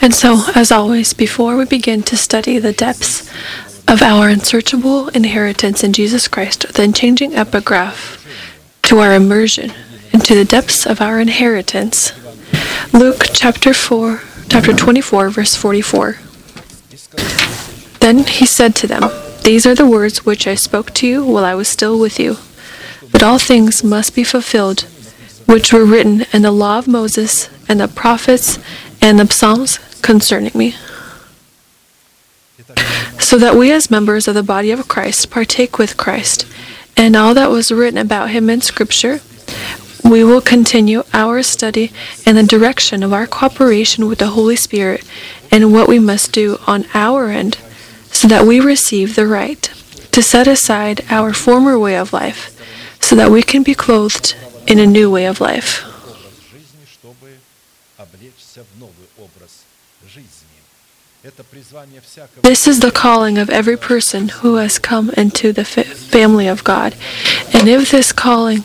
And so, as always, before we begin to study the depths of our unsearchable inheritance in Jesus Christ, then changing epigraph to our immersion into the depths of our inheritance, Luke chapter 4, chapter 24, verse 44. Then he said to them, These are the words which I spoke to you while I was still with you. But all things must be fulfilled, which were written in the law of Moses and the prophets and the Psalms concerning me. So that we, as members of the body of Christ, partake with Christ and all that was written about him in Scripture, we will continue our study in the direction of our cooperation with the Holy Spirit and what we must do on our end so that we receive the right to set aside our former way of life so that we can be clothed in a new way of life. This is the calling of every person who has come into the family of God. And if this calling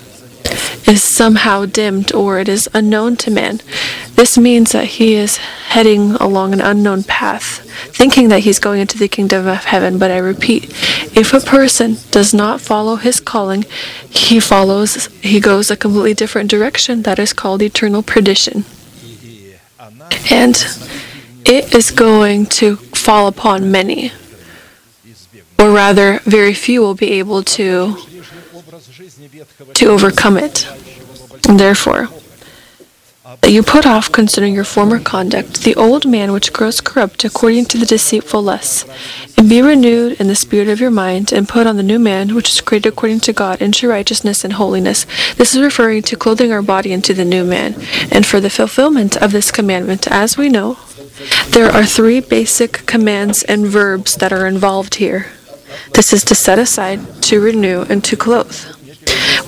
is somehow dimmed or it is unknown to man, this means that he is heading along an unknown path, thinking that he's going into the kingdom of heaven. But I repeat, if a person does not follow his calling, he follows, he goes a completely different direction that is called eternal perdition. And it is going to fall upon many, or rather, very few will be able to to overcome it. And therefore, that you put off concerning your former conduct the old man which grows corrupt according to the deceitful lusts, and be renewed in the spirit of your mind, and put on the new man which is created according to God into righteousness and holiness. This is referring to clothing our body into the new man. And for the fulfillment of this commandment, as we know, there are three basic commands and verbs that are involved here. This is to set aside, to renew, and to clothe.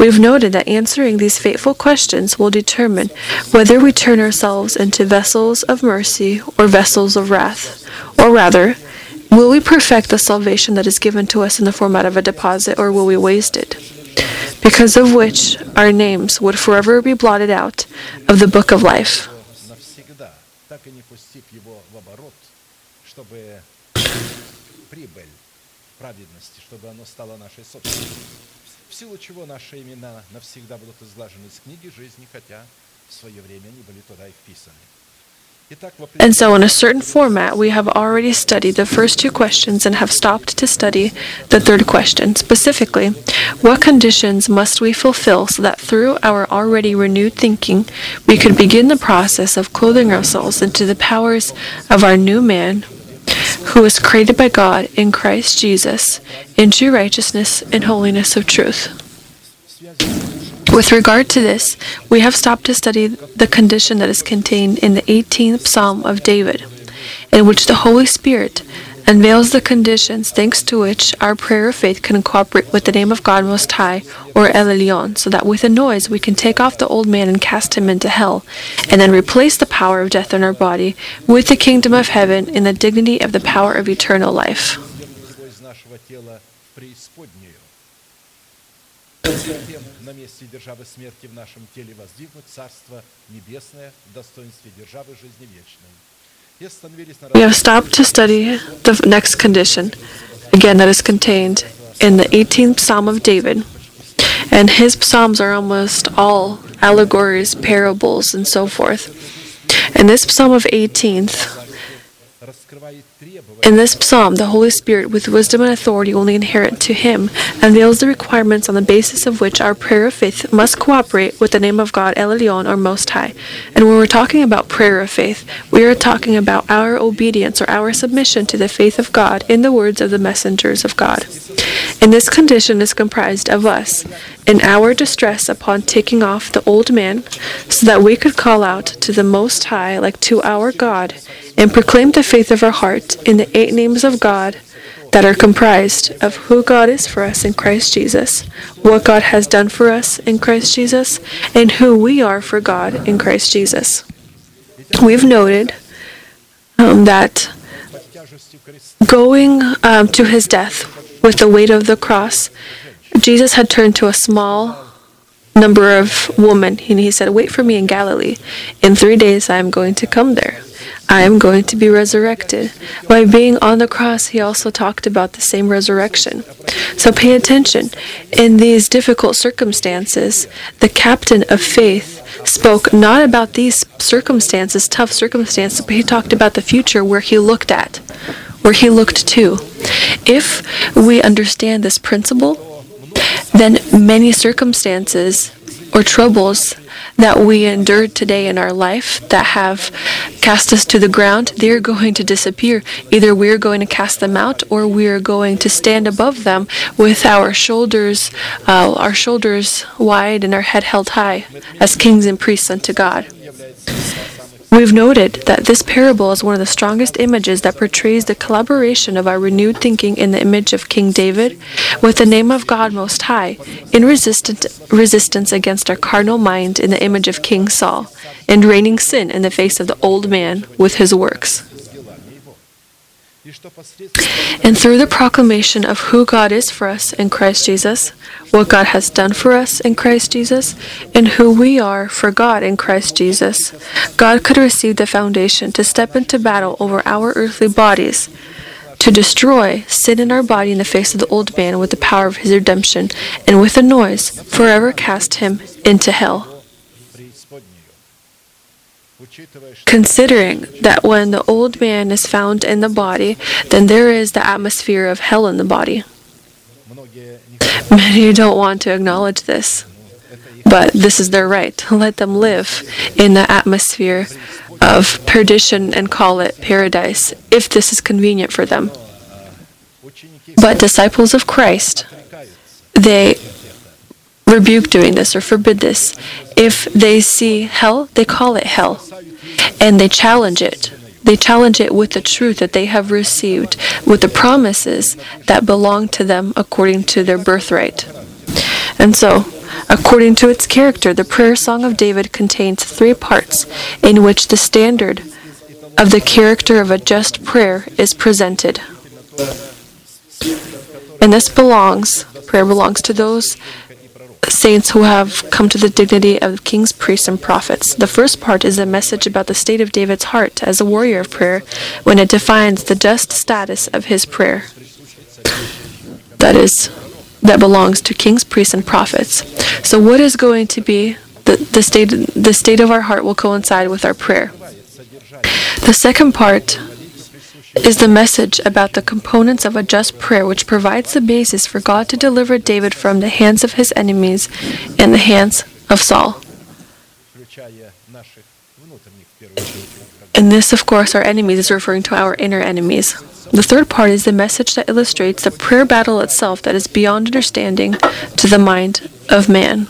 We've noted that answering these fateful questions will determine whether we turn ourselves into vessels of mercy or vessels of wrath. Or rather, will we perfect the salvation that is given to us in the format of a deposit, or will we waste it? Because of which our names would forever be blotted out of the book of life в силу чего наши имена навсегда будут изглажены из книги жизни, хотя в свое время не были туда и вписаны. And so, in a certain format, we have already studied the first two questions and have stopped to study the third question. Specifically, what conditions must we fulfill so that through our already renewed thinking, we could begin the process of clothing ourselves into the powers of our new man, who was created by God in Christ Jesus in true righteousness and holiness of truth. With regard to this, we have stopped to study the condition that is contained in the 18th Psalm of David, in which the Holy Spirit unveils the conditions thanks to which our prayer of faith can cooperate with the name of God Most High, or El Elyon, so that with a noise we can take off the old man and cast him into hell, and then replace the power of death in our body with the kingdom of heaven in the dignity of the power of eternal life. We have stopped to study the next condition, again, that is contained in the 18th Psalm of David. And his psalms are almost all allegories, parables, and so forth. And this Psalm of 18th in this psalm, the Holy Spirit, with wisdom and authority only inherent to Him, unveils the requirements on the basis of which our prayer of faith must cooperate with the name of God, El Elyon, or Most High. And when we're talking about prayer of faith, we are talking about our obedience or our submission to the faith of God in the words of the messengers of God. And this condition is comprised of us in our distress upon taking off the old man, so that we could call out to the Most High like to our God and proclaim the faith of our heart in the eight names of God that are comprised of who God is for us in Christ Jesus, what God has done for us in Christ Jesus, and who we are for God in Christ Jesus. We've noted um, that going um, to his death with the weight of the cross, Jesus had turned to a small number of women, and he said, Wait for me in Galilee. In three days I am going to come there. I am going to be resurrected. By being on the cross, he also talked about the same resurrection. So pay attention. In these difficult circumstances, the captain of faith spoke not about these circumstances, tough circumstances, but he talked about the future where he looked at, where he looked to. If we understand this principle, then many circumstances or troubles that we endured today in our life that have cast us to the ground, they're going to disappear. Either we're going to cast them out or we're going to stand above them with our shoulders, uh, our shoulders wide and our head held high as kings and priests unto God. We've noted that this parable is one of the strongest images that portrays the collaboration of our renewed thinking in the image of King David with the name of God Most High in resistance against our carnal mind in the image of King Saul and reigning sin in the face of the old man with his works. And through the proclamation of who God is for us in Christ Jesus, what God has done for us in Christ Jesus, and who we are for God in Christ Jesus, God could receive the foundation to step into battle over our earthly bodies, to destroy sin in our body in the face of the old man with the power of his redemption, and with a noise forever cast him into hell. Considering that when the old man is found in the body, then there is the atmosphere of hell in the body. Many don't want to acknowledge this, but this is their right. Let them live in the atmosphere of perdition and call it paradise if this is convenient for them. But disciples of Christ, they rebuke doing this or forbid this. If they see hell, they call it hell. And they challenge it. They challenge it with the truth that they have received, with the promises that belong to them according to their birthright. And so, according to its character, the prayer song of David contains three parts in which the standard of the character of a just prayer is presented. And this belongs, prayer belongs to those saints who have come to the dignity of kings, priests, and prophets. The first part is a message about the state of David's heart as a warrior of prayer when it defines the just status of his prayer. That is, that belongs to kings, priests, and prophets. So, what is going to be the, the state? The state of our heart will coincide with our prayer. The second part is the message about the components of a just prayer, which provides the basis for God to deliver David from the hands of his enemies and the hands of Saul. And this, of course, our enemies is referring to our inner enemies. The third part is the message that illustrates the prayer battle itself that is beyond understanding to the mind of man.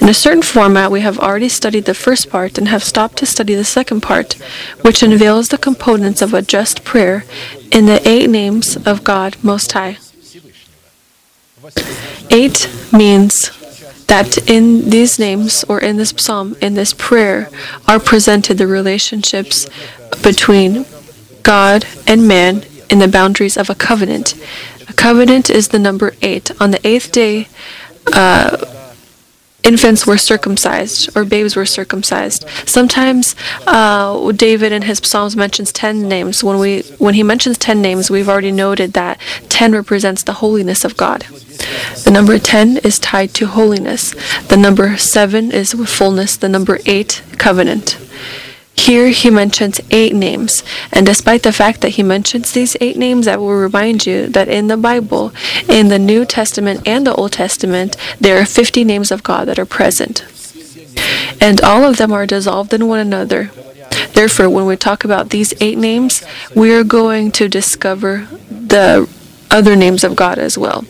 In a certain format, we have already studied the first part and have stopped to study the second part, which unveils the components of a just prayer in the eight names of God Most High. Eight means that in these names or in this psalm, in this prayer, are presented the relationships between God and man in the boundaries of a covenant. A covenant is the number eight. On the eighth day, uh, infants were circumcised or babes were circumcised. Sometimes uh, David in his psalms mentions ten names. When we when he mentions ten names, we've already noted that ten represents the holiness of God. The number ten is tied to holiness. The number seven is fullness. The number eight covenant. Here he mentions eight names, and despite the fact that he mentions these eight names, I will remind you that in the Bible, in the New Testament and the Old Testament, there are 50 names of God that are present. And all of them are dissolved in one another. Therefore, when we talk about these eight names, we are going to discover the other names of God as well.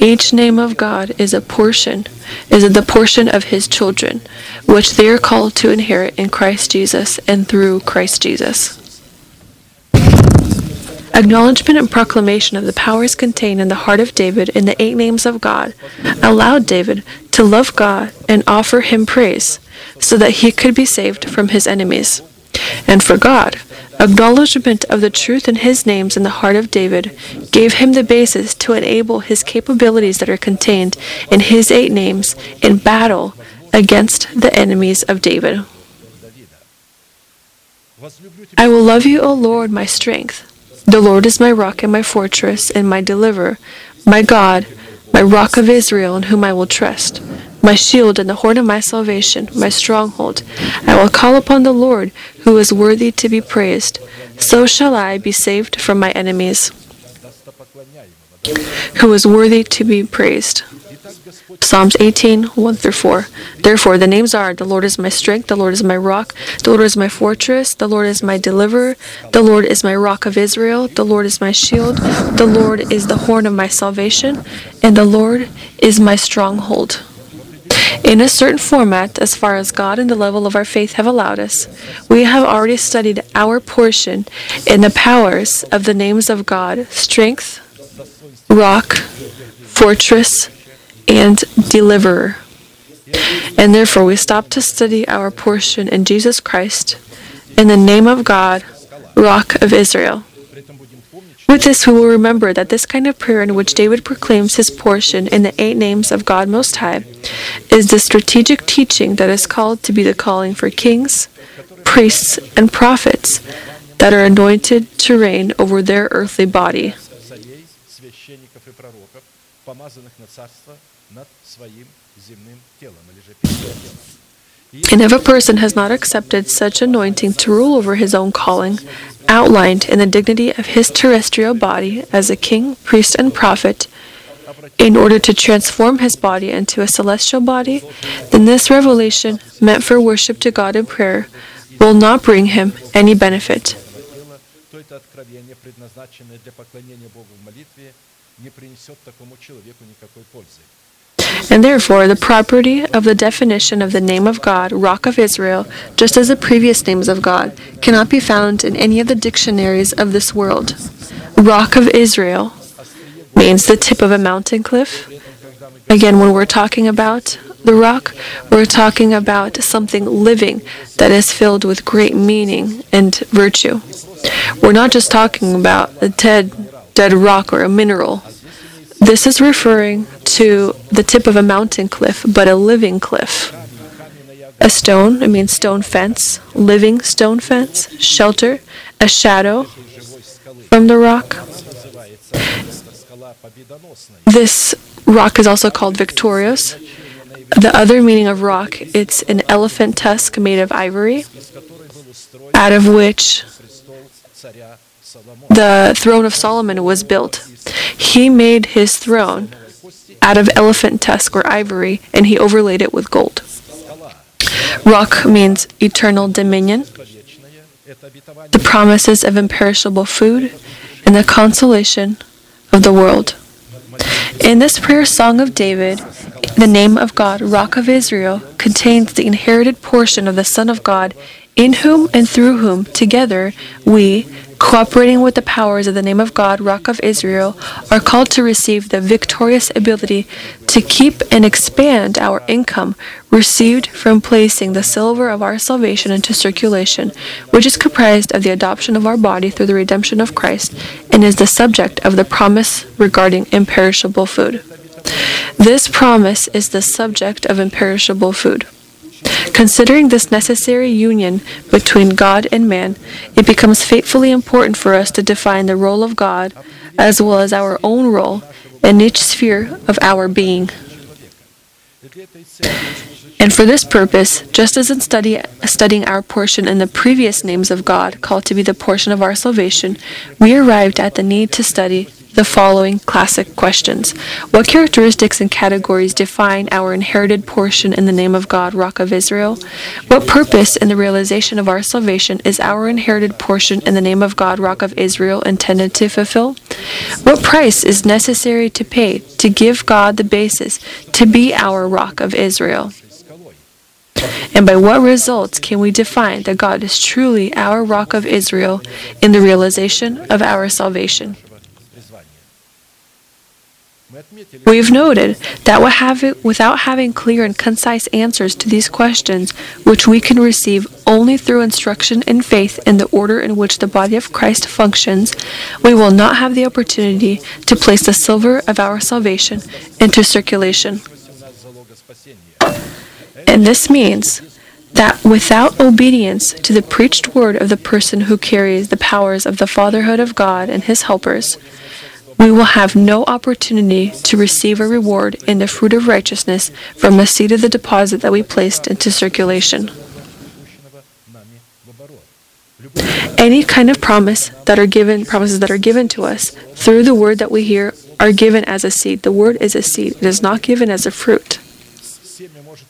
Each name of God is a portion, is the portion of his children, which they are called to inherit in Christ Jesus and through Christ Jesus. Acknowledgement and proclamation of the powers contained in the heart of David in the eight names of God allowed David to love God and offer him praise so that he could be saved from his enemies. And for God, Acknowledgement of the truth in his names in the heart of David gave him the basis to enable his capabilities that are contained in his eight names in battle against the enemies of David. I will love you, O Lord, my strength. The Lord is my rock and my fortress and my deliverer, my God, my rock of Israel, in whom I will trust, my shield and the horn of my salvation, my stronghold. I will call upon the Lord, who is worthy to be praised. So shall I be saved from my enemies, who is worthy to be praised. Psalms 18, 1 through 4. Therefore, the names are The Lord is my strength, the Lord is my rock, the Lord is my fortress, the Lord is my deliverer, the Lord is my rock of Israel, the Lord is my shield, the Lord is the horn of my salvation, and the Lord is my stronghold. In a certain format, as far as God and the level of our faith have allowed us, we have already studied our portion in the powers of the names of God strength, rock, fortress, and deliverer. And therefore, we stop to study our portion in Jesus Christ, in the name of God, Rock of Israel. With this, we will remember that this kind of prayer in which David proclaims his portion in the eight names of God Most High is the strategic teaching that is called to be the calling for kings, priests, and prophets that are anointed to reign over their earthly body. And if a person has not accepted such anointing to rule over his own calling, outlined in the dignity of his terrestrial body as a king, priest, and prophet, in order to transform his body into a celestial body, then this revelation, meant for worship to God in prayer, will not bring him any benefit. And therefore, the property of the definition of the name of God, Rock of Israel, just as the previous names of God, cannot be found in any of the dictionaries of this world. Rock of Israel means the tip of a mountain cliff. Again, when we're talking about the rock, we're talking about something living that is filled with great meaning and virtue. We're not just talking about a dead, dead rock or a mineral. This is referring to the tip of a mountain cliff, but a living cliff. A stone, I mean stone fence, living stone fence, shelter, a shadow from the rock. This rock is also called victorious. The other meaning of rock, it's an elephant tusk made of ivory, out of which the throne of Solomon was built. He made his throne out of elephant tusk or ivory, and he overlaid it with gold. Rock means eternal dominion, the promises of imperishable food, and the consolation of the world. In this prayer song of David, the name of God, Rock of Israel, contains the inherited portion of the Son of God, in whom and through whom, together, we, cooperating with the powers of the name of God, Rock of Israel, are called to receive the victorious ability to keep and expand our income received from placing the silver of our salvation into circulation, which is comprised of the adoption of our body through the redemption of Christ and is the subject of the promise regarding imperishable food. This promise is the subject of imperishable food. Considering this necessary union between God and man, it becomes fatefully important for us to define the role of God as well as our own role in each sphere of our being. And for this purpose, just as in study, studying our portion in the previous names of God, called to be the portion of our salvation, we arrived at the need to study the following classic questions What characteristics and categories define our inherited portion in the name of God, Rock of Israel? What purpose in the realization of our salvation is our inherited portion in the name of God, Rock of Israel, intended to fulfill? What price is necessary to pay to give God the basis to be our Rock of Israel? And by what results can we define that God is truly our rock of Israel in the realization of our salvation? We've noted that without having clear and concise answers to these questions, which we can receive only through instruction and faith in the order in which the body of Christ functions, we will not have the opportunity to place the silver of our salvation into circulation. And this means that without obedience to the preached word of the person who carries the powers of the fatherhood of God and his helpers, we will have no opportunity to receive a reward in the fruit of righteousness from the seed of the deposit that we placed into circulation. Any kind of promise that are given promises that are given to us through the word that we hear are given as a seed. The word is a seed. It is not given as a fruit.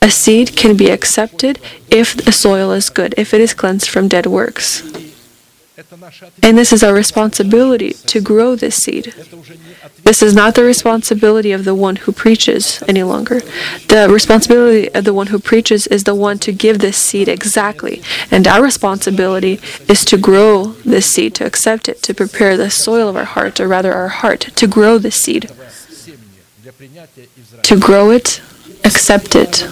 A seed can be accepted if the soil is good, if it is cleansed from dead works. And this is our responsibility to grow this seed. This is not the responsibility of the one who preaches any longer. The responsibility of the one who preaches is the one to give this seed exactly. And our responsibility is to grow this seed, to accept it, to prepare the soil of our heart, or rather our heart, to grow this seed. To grow it, accept it.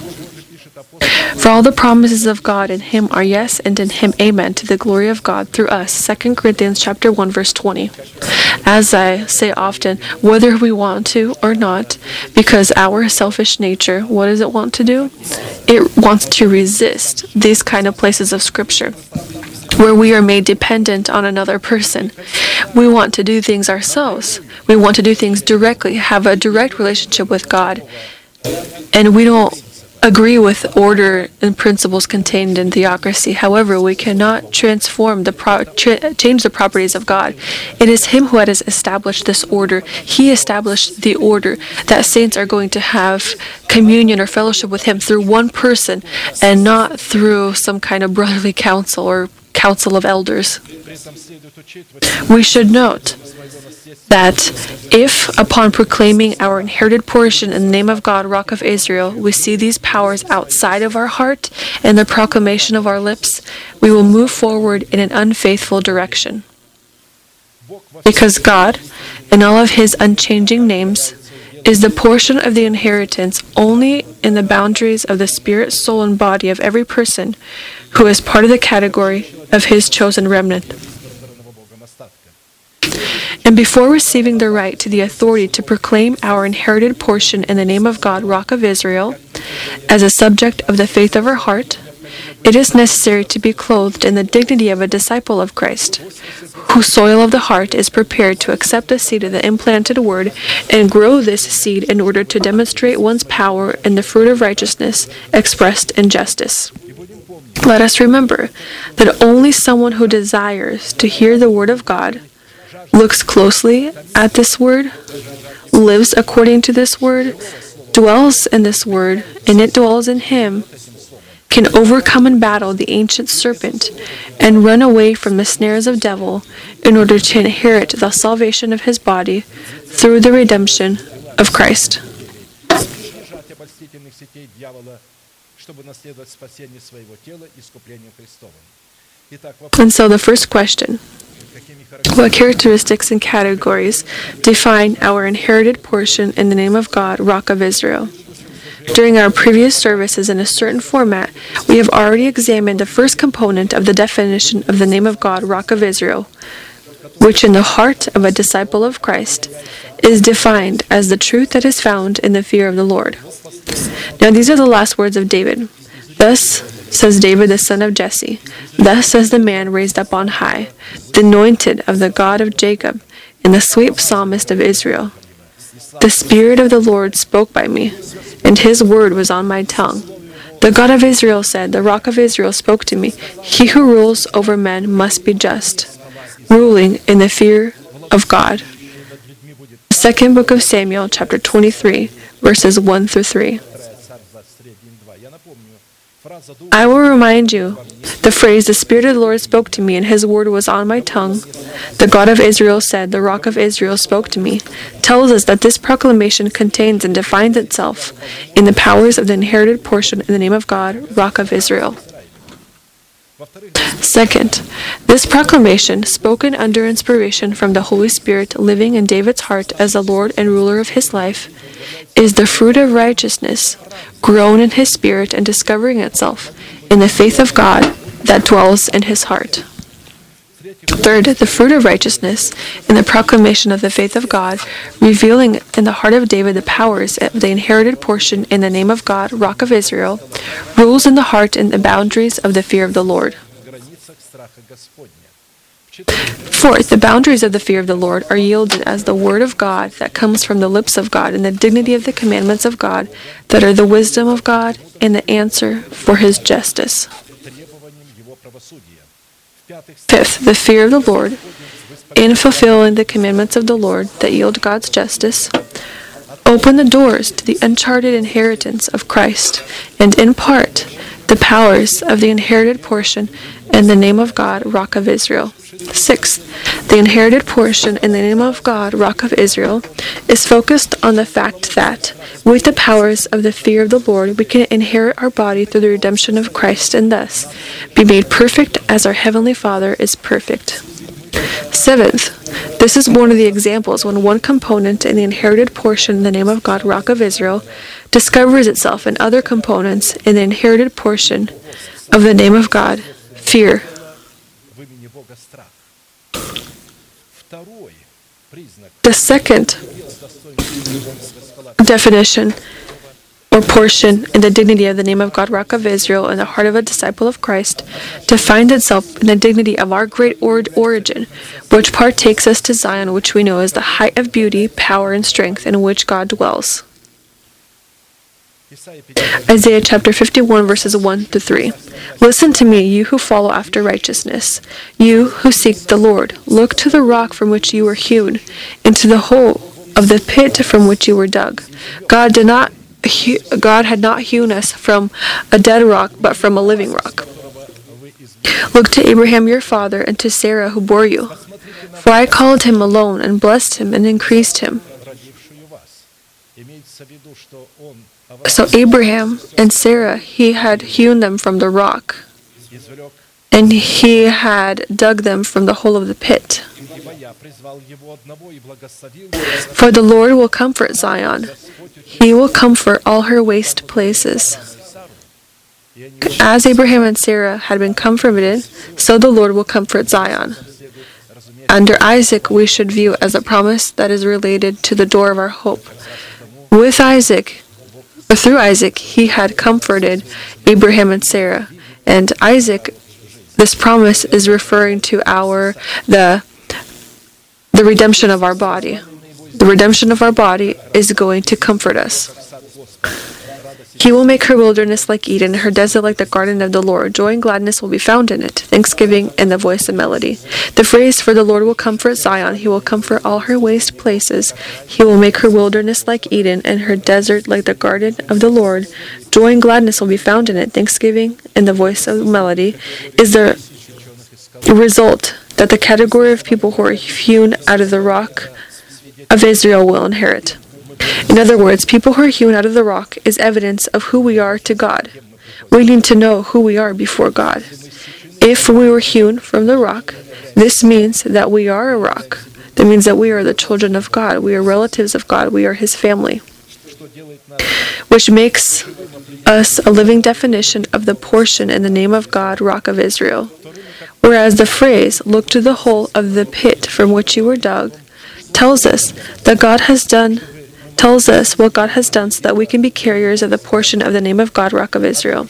For all the promises of God in him are yes and in him amen to the glory of God through us. 2 Corinthians chapter 1 verse 20. As I say often, whether we want to or not, because our selfish nature, what does it want to do? It wants to resist these kind of places of scripture where we are made dependent on another person. We want to do things ourselves. We want to do things directly, have a direct relationship with God. And we don't agree with order and principles contained in theocracy. However, we cannot transform the pro- tra- change the properties of God. It is Him who has established this order. He established the order that saints are going to have communion or fellowship with Him through one person and not through some kind of brotherly council or council of elders. We should note that if, upon proclaiming our inherited portion in the name of God, Rock of Israel, we see these powers outside of our heart and the proclamation of our lips, we will move forward in an unfaithful direction. Because God, in all of His unchanging names, is the portion of the inheritance only in the boundaries of the spirit, soul, and body of every person who is part of the category of His chosen remnant. And before receiving the right to the authority to proclaim our inherited portion in the name of God, Rock of Israel, as a subject of the faith of our heart, it is necessary to be clothed in the dignity of a disciple of Christ, whose soil of the heart is prepared to accept the seed of the implanted word and grow this seed in order to demonstrate one's power in the fruit of righteousness expressed in justice. Let us remember that only someone who desires to hear the word of God looks closely at this word, lives according to this word, dwells in this word, and it dwells in him, can overcome in battle the ancient serpent and run away from the snares of devil in order to inherit the salvation of his body through the redemption of Christ. And so the first question what characteristics and categories define our inherited portion in the name of God, Rock of Israel? During our previous services in a certain format, we have already examined the first component of the definition of the name of God, Rock of Israel, which in the heart of a disciple of Christ is defined as the truth that is found in the fear of the Lord. Now, these are the last words of David. Thus says David the son of Jesse. Thus says the man raised up on high, the anointed of the God of Jacob, and the sweet psalmist of Israel. The Spirit of the Lord spoke by me, and his word was on my tongue. The God of Israel said, The rock of Israel spoke to me. He who rules over men must be just, ruling in the fear of God. Second book of Samuel, chapter 23, verses 1 through 3. I will remind you the phrase, The Spirit of the Lord spoke to me, and his word was on my tongue. The God of Israel said, The rock of Israel spoke to me, tells us that this proclamation contains and defines itself in the powers of the inherited portion in the name of God, Rock of Israel. Second, this proclamation, spoken under inspiration from the Holy Spirit living in David's heart as the Lord and ruler of his life, is the fruit of righteousness, grown in his spirit and discovering itself in the faith of God that dwells in his heart. Third, the fruit of righteousness in the proclamation of the faith of God, revealing in the heart of David the powers of the inherited portion in the name of God, Rock of Israel, rules in the heart and the boundaries of the fear of the Lord. Fourth, the boundaries of the fear of the Lord are yielded as the word of God that comes from the lips of God and the dignity of the commandments of God that are the wisdom of God and the answer for his justice. Fifth, the fear of the Lord, in fulfilling the commandments of the Lord that yield God's justice, open the doors to the uncharted inheritance of Christ and impart the powers of the inherited portion in the name of God, Rock of Israel. Sixth, the inherited portion in the name of God, Rock of Israel, is focused on the fact that, with the powers of the fear of the Lord, we can inherit our body through the redemption of Christ and thus be made perfect as our Heavenly Father is perfect. Seventh, this is one of the examples when one component in the inherited portion in the name of God, Rock of Israel, discovers itself in other components in the inherited portion of the name of God, fear. The second definition or portion in the dignity of the name of God, Rock of Israel, in the heart of a disciple of Christ, defines itself in the dignity of our great or- origin, which partakes us to Zion, which we know is the height of beauty, power, and strength in which God dwells. Isaiah chapter 51, verses 1 to 3. Listen to me, you who follow after righteousness, you who seek the Lord. Look to the rock from which you were hewn, into the hole of the pit from which you were dug. God did not God had not hewn us from a dead rock, but from a living rock. Look to Abraham your father and to Sarah who bore you. For I called him alone and blessed him and increased him. So Abraham and Sarah, he had hewn them from the rock, and he had dug them from the hole of the pit. For the Lord will comfort Zion, he will comfort all her waste places. As Abraham and Sarah had been comforted, so the Lord will comfort Zion. Under Isaac, we should view as a promise that is related to the door of our hope. With Isaac, or through Isaac, he had comforted Abraham and Sarah. And Isaac, this promise is referring to our the the redemption of our body. The redemption of our body is going to comfort us. He will make her wilderness like Eden, her desert like the garden of the Lord. Joy and gladness will be found in it, thanksgiving and the voice of melody. The phrase, For the Lord will comfort Zion, he will comfort all her waste places. He will make her wilderness like Eden, and her desert like the garden of the Lord. Joy and gladness will be found in it, thanksgiving and the voice of melody, is the result that the category of people who are hewn out of the rock of Israel will inherit. In other words, people who are hewn out of the rock is evidence of who we are to God. We need to know who we are before God. If we were hewn from the rock, this means that we are a rock. That means that we are the children of God. We are relatives of God. We are His family. Which makes us a living definition of the portion in the name of God, Rock of Israel. Whereas the phrase, look to the hole of the pit from which you were dug, tells us that God has done tells us what God has done so that we can be carriers of the portion of the name of God, Rock of Israel.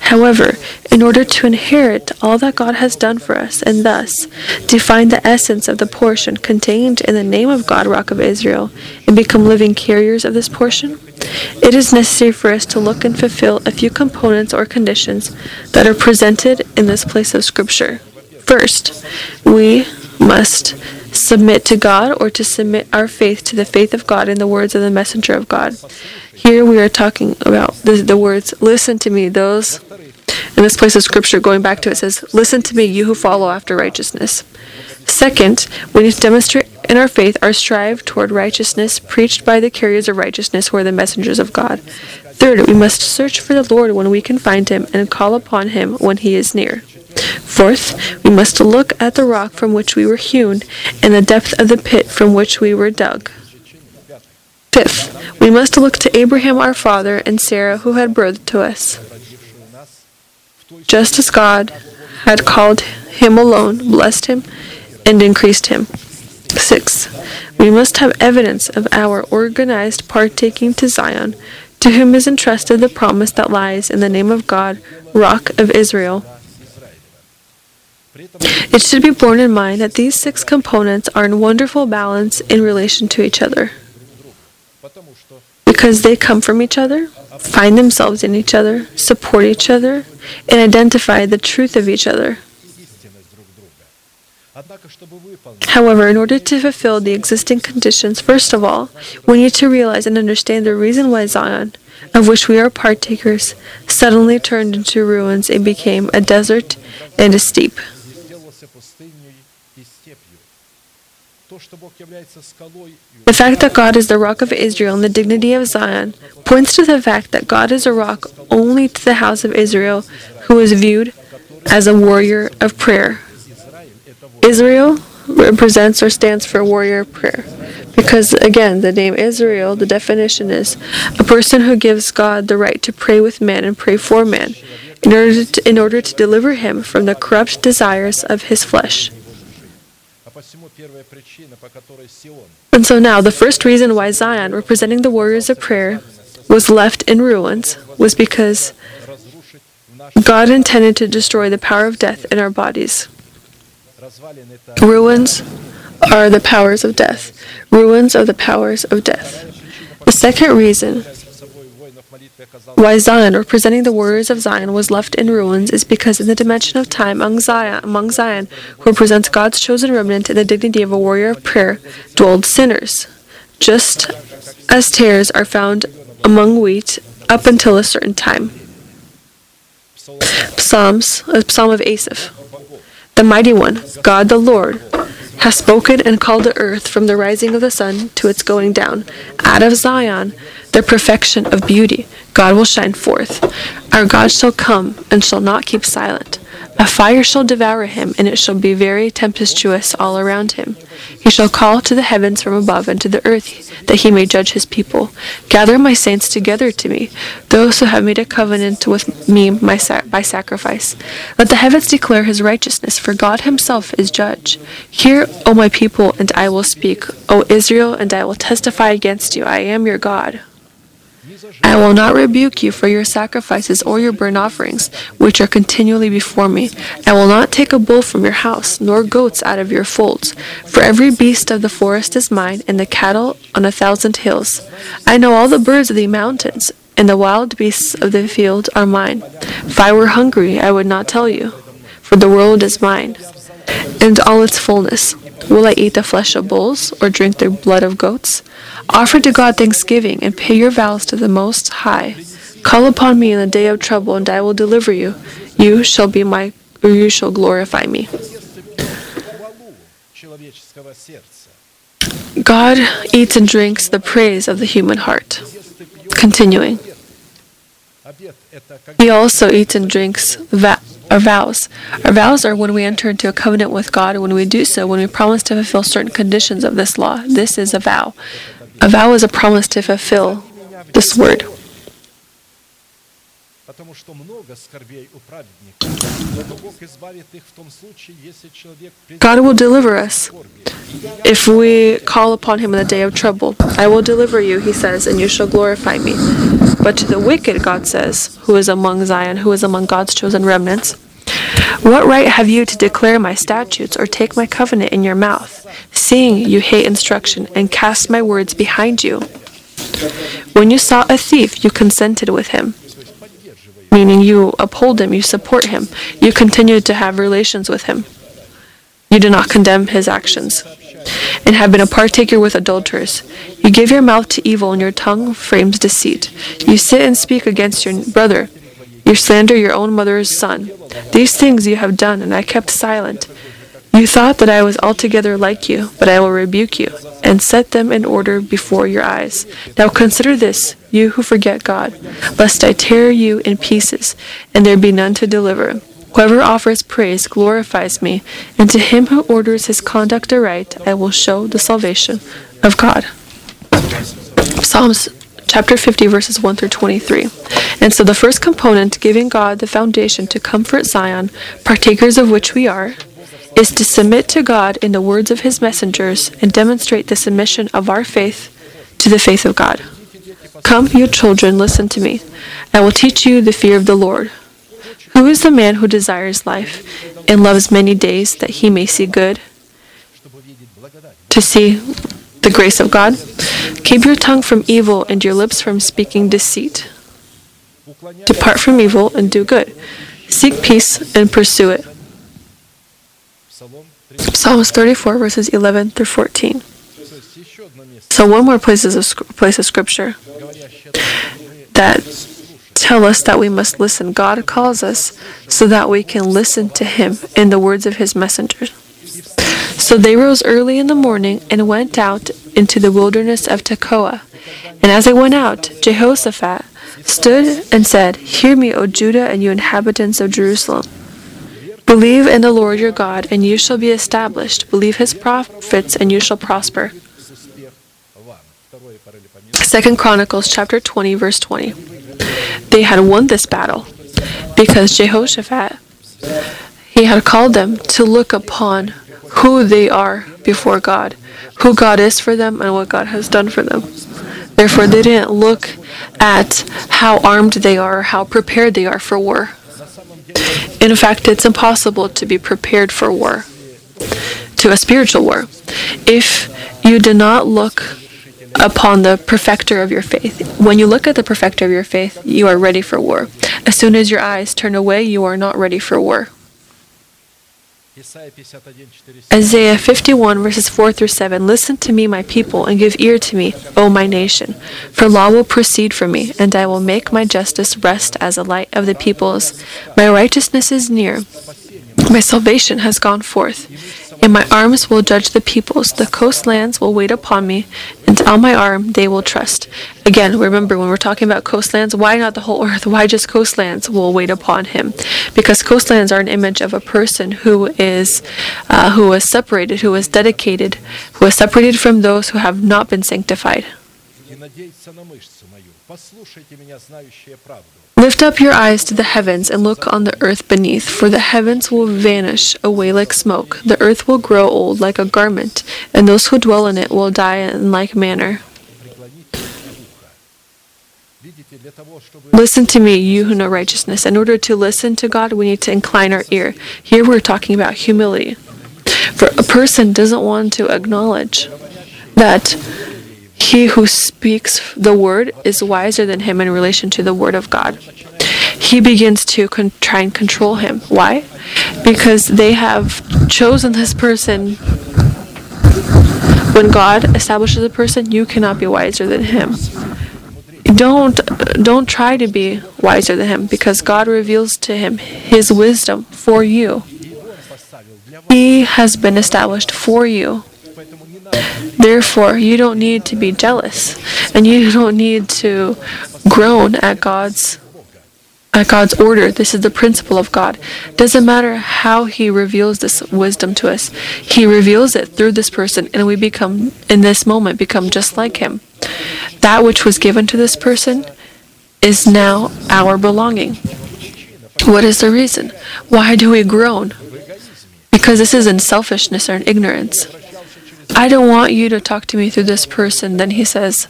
However, in order to inherit all that God has done for us and thus define the essence of the portion contained in the name of God, Rock of Israel, and become living carriers of this portion, it is necessary for us to look and fulfill a few components or conditions that are presented in this place of Scripture. First, we must submit to God or to submit our faith to the faith of God in the words of the messenger of God. Here we are talking about the, the words, listen to me, those in this place of scripture, going back to it, says, Listen to me, you who follow after righteousness. Second, we need to demonstrate in our faith our strive toward righteousness preached by the carriers of righteousness who are the messengers of God. Third, we must search for the Lord when we can find him and call upon him when he is near. Fourth, we must look at the rock from which we were hewn and the depth of the pit from which we were dug. Fifth, we must look to Abraham our father and Sarah who had birthed to us. Just as God had called him alone, blessed him, and increased him. Six, we must have evidence of our organized partaking to Zion, to whom is entrusted the promise that lies in the name of God, Rock of Israel. It should be borne in mind that these six components are in wonderful balance in relation to each other. Because they come from each other, find themselves in each other, support each other, and identify the truth of each other. However, in order to fulfill the existing conditions, first of all, we need to realize and understand the reason why Zion, of which we are partakers, suddenly turned into ruins and became a desert and a steep. The fact that God is the rock of Israel and the dignity of Zion points to the fact that God is a rock only to the house of Israel, who is viewed as a warrior of prayer. Israel represents or stands for warrior of prayer. Because again, the name Israel, the definition is a person who gives God the right to pray with man and pray for man in order to, in order to deliver him from the corrupt desires of his flesh. And so now, the first reason why Zion, representing the warriors of prayer, was left in ruins was because God intended to destroy the power of death in our bodies. Ruins are the powers of death. Ruins are the powers of death. The second reason why Zion, representing the warriors of Zion, was left in ruins is because in the dimension of time among Zion, among Zion, who represents God's chosen remnant in the dignity of a warrior of prayer, dwelled sinners, just as tares are found among wheat up until a certain time. Psalms, a psalm of Asaph. The mighty one, God the Lord, has spoken and called the earth from the rising of the sun to its going down. Out of Zion, the perfection of beauty, God will shine forth. Our God shall come and shall not keep silent. A fire shall devour him, and it shall be very tempestuous all around him. He shall call to the heavens from above and to the earth, that he may judge his people. Gather my saints together to me, those who have made a covenant with me by sacrifice. Let the heavens declare his righteousness, for God himself is judge. Hear, O my people, and I will speak. O Israel, and I will testify against you. I am your God. I will not rebuke you for your sacrifices or your burnt offerings, which are continually before me. I will not take a bull from your house, nor goats out of your folds. For every beast of the forest is mine, and the cattle on a thousand hills. I know all the birds of the mountains, and the wild beasts of the field are mine. If I were hungry, I would not tell you, for the world is mine, and all its fullness. Will I eat the flesh of bulls, or drink the blood of goats? Offer to God thanksgiving, and pay your vows to the Most High. Call upon me in the day of trouble, and I will deliver you. You shall be my, or you shall glorify me. God eats and drinks the praise of the human heart. Continuing. He also eats and drinks va- our vows. Our vows are when we enter into a covenant with God, and when we do so, when we promise to fulfill certain conditions of this law. This is a vow. A vow is a promise to fulfill this word. God will deliver us if we call upon Him in the day of trouble. I will deliver you, He says, and you shall glorify me. But to the wicked, God says, who is among Zion, who is among God's chosen remnants, what right have you to declare my statutes or take my covenant in your mouth, seeing you hate instruction and cast my words behind you? When you saw a thief, you consented with him meaning you uphold him, you support him, you continue to have relations with him. You do not condemn his actions, and have been a partaker with adulterers. You give your mouth to evil, and your tongue frames deceit. You sit and speak against your brother. You slander your own mother's son. These things you have done, and I kept silent. You thought that I was altogether like you, but I will rebuke you, and set them in order before your eyes. Now consider this, you who forget God, lest I tear you in pieces, and there be none to deliver. Whoever offers praise glorifies me, and to him who orders his conduct aright, I will show the salvation of God. Psalms chapter 50, verses 1 through 23. And so the first component, giving God the foundation to comfort Zion, partakers of which we are, is to submit to God in the words of his messengers and demonstrate the submission of our faith to the faith of God. Come, you children, listen to me. I will teach you the fear of the Lord. Who is the man who desires life and loves many days that he may see good? To see the grace of God? Keep your tongue from evil and your lips from speaking deceit. Depart from evil and do good. Seek peace and pursue it. Psalms 34, verses 11 through 14. So, one more places of, place of scripture that tell us that we must listen. God calls us so that we can listen to Him in the words of His messengers. So they rose early in the morning and went out into the wilderness of Tekoa. And as they went out, Jehoshaphat stood and said, Hear me, O Judah and you inhabitants of Jerusalem. Believe in the Lord your God, and you shall be established. Believe his prophets, and you shall prosper. Second Chronicles chapter 20, verse 20. They had won this battle because Jehoshaphat he had called them to look upon who they are before God, who God is for them, and what God has done for them. Therefore, they didn't look at how armed they are, how prepared they are for war. In fact, it's impossible to be prepared for war, to a spiritual war, if you do not look upon the perfecter of your faith. When you look at the perfecter of your faith, you are ready for war. As soon as your eyes turn away, you are not ready for war. Isaiah 51, verses 4 through 7 Listen to me, my people, and give ear to me, O my nation. For law will proceed from me, and I will make my justice rest as a light of the peoples. My righteousness is near. My salvation has gone forth. In my arms will judge the peoples. The coastlands will wait upon me, and on my arm they will trust. Again, remember when we're talking about coastlands, why not the whole earth? Why just coastlands will wait upon him? Because coastlands are an image of a person who is uh, who is separated, who is dedicated, who is separated from those who have not been sanctified. Lift up your eyes to the heavens and look on the earth beneath, for the heavens will vanish away like smoke. The earth will grow old like a garment, and those who dwell in it will die in like manner. Listen to me, you who know righteousness. In order to listen to God, we need to incline our ear. Here we're talking about humility. For a person doesn't want to acknowledge that he who speaks the word is wiser than him in relation to the word of God. He begins to con- try and control him. Why? Because they have chosen this person. When God establishes a person, you cannot be wiser than him. Don't don't try to be wiser than him because God reveals to him his wisdom for you. He has been established for you. Therefore, you don't need to be jealous, and you don't need to groan at God's at God's order. This is the principle of God. Doesn't matter how He reveals this wisdom to us. He reveals it through this person, and we become in this moment become just like Him. That which was given to this person is now our belonging. What is the reason? Why do we groan? Because this is in selfishness or ignorance. I don't want you to talk to me through this person. Then he says,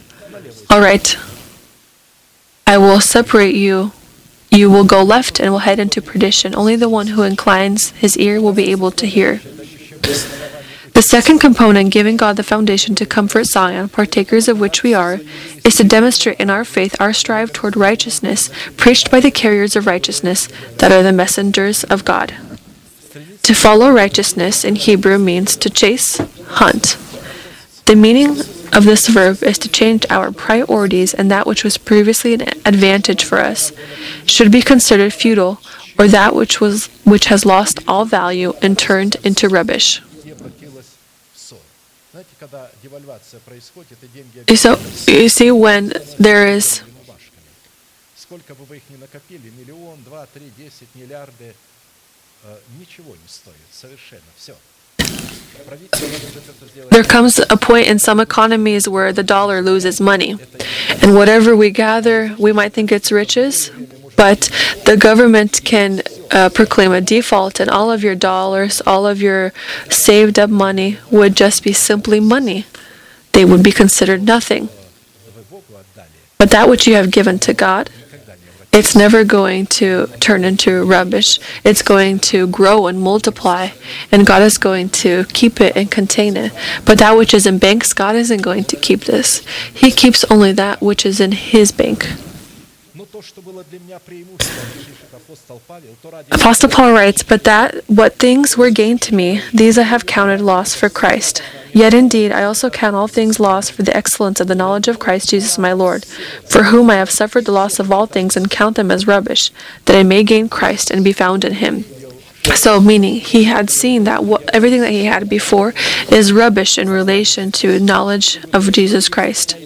All right, I will separate you. You will go left and will head into perdition. Only the one who inclines his ear will be able to hear. The second component, giving God the foundation to comfort Zion, partakers of which we are, is to demonstrate in our faith our strive toward righteousness, preached by the carriers of righteousness, that are the messengers of God. To follow righteousness in Hebrew means to chase, hunt. The meaning of this verb is to change our priorities, and that which was previously an advantage for us should be considered futile, or that which was which has lost all value and turned into rubbish. So you see when there is There comes a point in some economies where the dollar loses money. And whatever we gather, we might think it's riches, but the government can uh, proclaim a default, and all of your dollars, all of your saved up money would just be simply money. They would be considered nothing. But that which you have given to God, it's never going to turn into rubbish. It's going to grow and multiply, and God is going to keep it and contain it. But that which is in banks, God isn't going to keep this. He keeps only that which is in His bank. Apostle Paul writes, But that what things were gained to me, these I have counted loss for Christ. Yet indeed I also count all things loss for the excellence of the knowledge of Christ Jesus my Lord, for whom I have suffered the loss of all things and count them as rubbish, that I may gain Christ and be found in him. So, meaning he had seen that what, everything that he had before is rubbish in relation to knowledge of Jesus Christ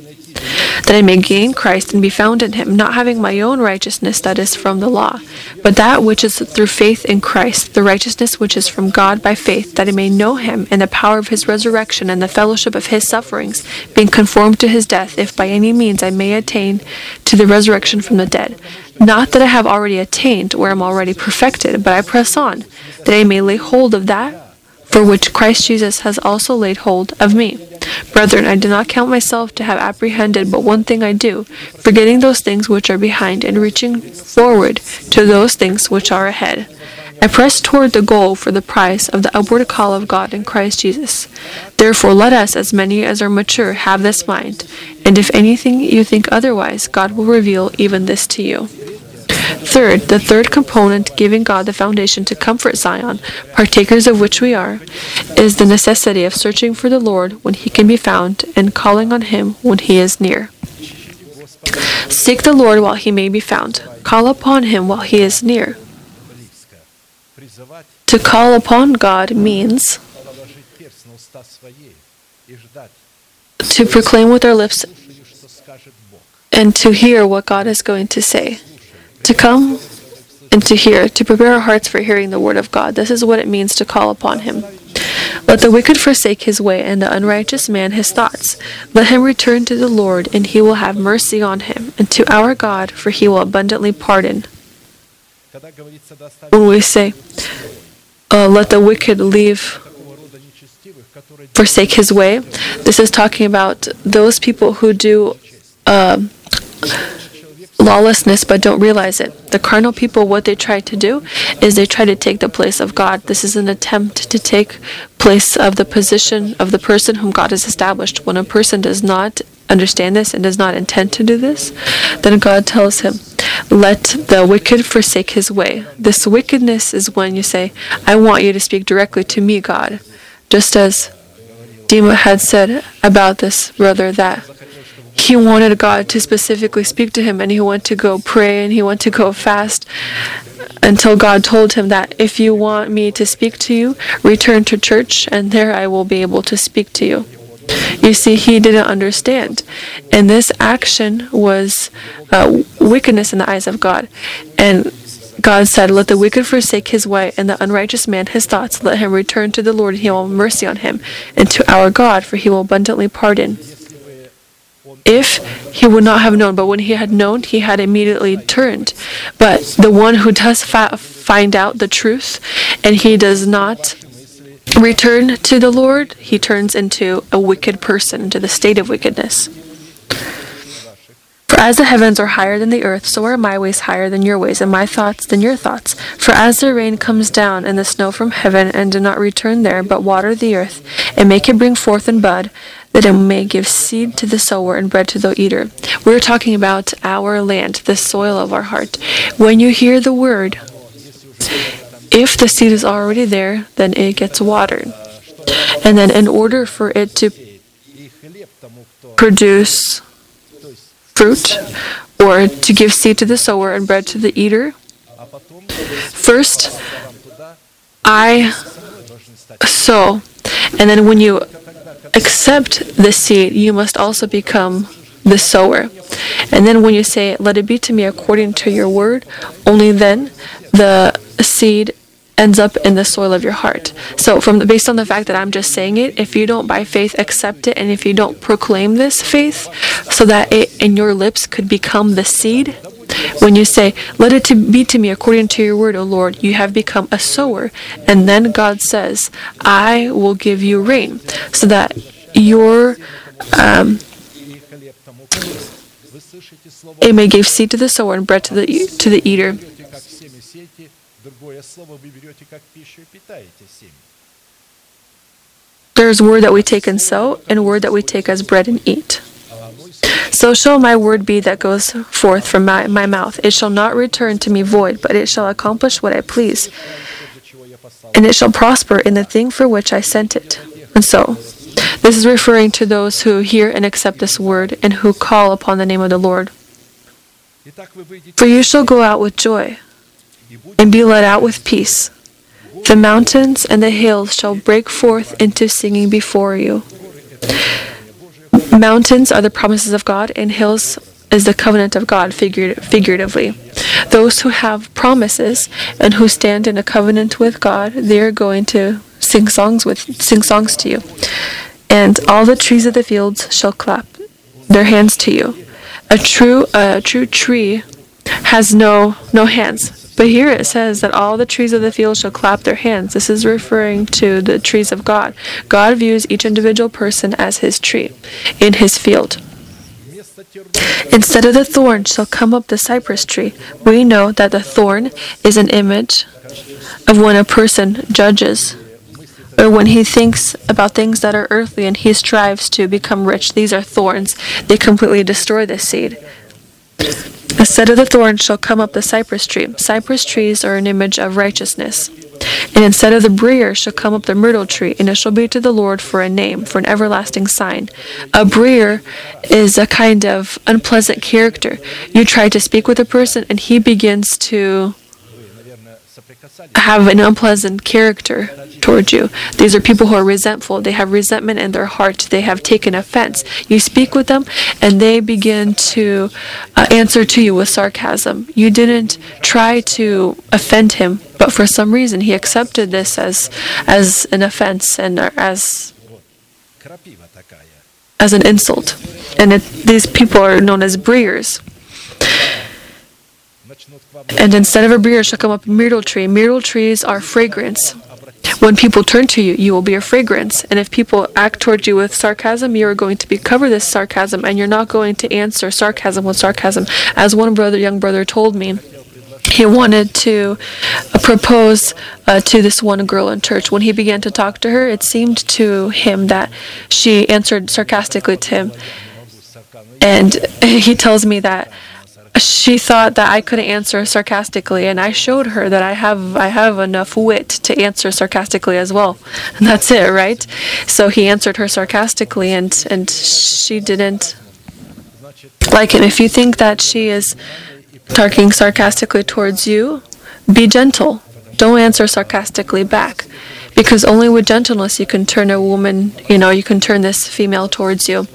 that I may gain Christ and be found in him, not having my own righteousness that is from the law, but that which is through faith in Christ, the righteousness which is from God by faith, that I may know him and the power of his resurrection and the fellowship of his sufferings, being conformed to his death, if by any means I may attain to the resurrection from the dead. Not that I have already attained or am already perfected, but I press on, that I may lay hold of that for which Christ Jesus has also laid hold of me. Brethren, I do not count myself to have apprehended, but one thing I do, forgetting those things which are behind and reaching forward to those things which are ahead. I press toward the goal for the prize of the upward call of God in Christ Jesus. Therefore, let us, as many as are mature, have this mind, and if anything you think otherwise, God will reveal even this to you. Third, the third component, giving God the foundation to comfort Zion, partakers of which we are, is the necessity of searching for the Lord when he can be found and calling on him when he is near. Seek the Lord while he may be found. Call upon him while he is near. To call upon God means to proclaim with our lips and to hear what God is going to say to come and to hear, to prepare our hearts for hearing the word of God. This is what it means to call upon him. Let the wicked forsake his way, and the unrighteous man his thoughts. Let him return to the Lord, and he will have mercy on him, and to our God, for he will abundantly pardon. When we say, uh, let the wicked leave, forsake his way, this is talking about those people who do. Uh, lawlessness but don't realize it. The carnal people, what they try to do is they try to take the place of God. This is an attempt to take place of the position of the person whom God has established. When a person does not understand this and does not intend to do this, then God tells him, Let the wicked forsake his way. This wickedness is when you say, I want you to speak directly to me, God. Just as Dima had said about this brother that he wanted God to specifically speak to him and he went to go pray and he went to go fast until God told him that if you want me to speak to you, return to church and there I will be able to speak to you. You see, he didn't understand. And this action was uh, wickedness in the eyes of God. And God said, Let the wicked forsake his way, and the unrighteous man his thoughts. Let him return to the Lord, and he will have mercy on him, and to our God, for he will abundantly pardon if he would not have known. But when he had known, he had immediately turned. But the one who does fa- find out the truth and he does not return to the Lord, he turns into a wicked person, into the state of wickedness. For as the heavens are higher than the earth, so are my ways higher than your ways, and my thoughts than your thoughts. For as the rain comes down and the snow from heaven, and do not return there, but water the earth, and make it bring forth and bud, that it may give seed to the sower and bread to the eater. We're talking about our land, the soil of our heart. When you hear the word, if the seed is already there, then it gets watered. And then, in order for it to produce fruit or to give seed to the sower and bread to the eater, first I sow. And then, when you accept the seed, you must also become the sower. And then when you say, Let it be to me according to your word, only then the seed ends up in the soil of your heart. So, from the, based on the fact that I'm just saying it, if you don't by faith accept it, and if you don't proclaim this faith, so that it in your lips could become the seed, when you say, Let it to be to me according to your word, O Lord, you have become a sower. And then God says, I will give you rain, so that your um, it may give seed to the sower and bread to the to the eater. There's word that we take and sow, and word that we take as bread and eat. So shall my word be that goes forth from my, my mouth. It shall not return to me void, but it shall accomplish what I please, and it shall prosper in the thing for which I sent it. And so, this is referring to those who hear and accept this word and who call upon the name of the Lord. For you shall go out with joy and be led out with peace. The mountains and the hills shall break forth into singing before you. Mountains are the promises of God, and hills is the covenant of God, figuratively. Those who have promises and who stand in a covenant with God, they are going to sing songs with sing songs to you. And all the trees of the fields shall clap their hands to you. A true a true tree has no no hands. But here it says that all the trees of the field shall clap their hands. This is referring to the trees of God. God views each individual person as his tree in his field. Instead of the thorn shall come up the cypress tree. We know that the thorn is an image of when a person judges or when he thinks about things that are earthly and he strives to become rich. These are thorns. They completely destroy the seed. Instead of the thorn shall come up the cypress tree. Cypress trees are an image of righteousness. And instead of the brier shall come up the myrtle tree, and it shall be to the Lord for a name, for an everlasting sign. A brier is a kind of unpleasant character. You try to speak with a person, and he begins to have an unpleasant character towards you. These are people who are resentful. They have resentment in their heart. They have taken offense. You speak with them, and they begin to uh, answer to you with sarcasm. You didn't try to offend him, but for some reason he accepted this as as an offense and as as an insult. And it, these people are known as briers. And instead of a shall come up a myrtle tree. Myrtle trees are fragrance. When people turn to you, you will be a fragrance. And if people act towards you with sarcasm, you are going to be cover this sarcasm, and you're not going to answer sarcasm with sarcasm. As one brother, young brother, told me, he wanted to uh, propose uh, to this one girl in church. When he began to talk to her, it seemed to him that she answered sarcastically to him. And he tells me that she thought that I could answer sarcastically, and I showed her that I have I have enough wit to answer sarcastically as well, and that's it, right? So he answered her sarcastically, and and she didn't like it. If you think that she is talking sarcastically towards you, be gentle. Don't answer sarcastically back, because only with gentleness you can turn a woman, you know, you can turn this female towards you.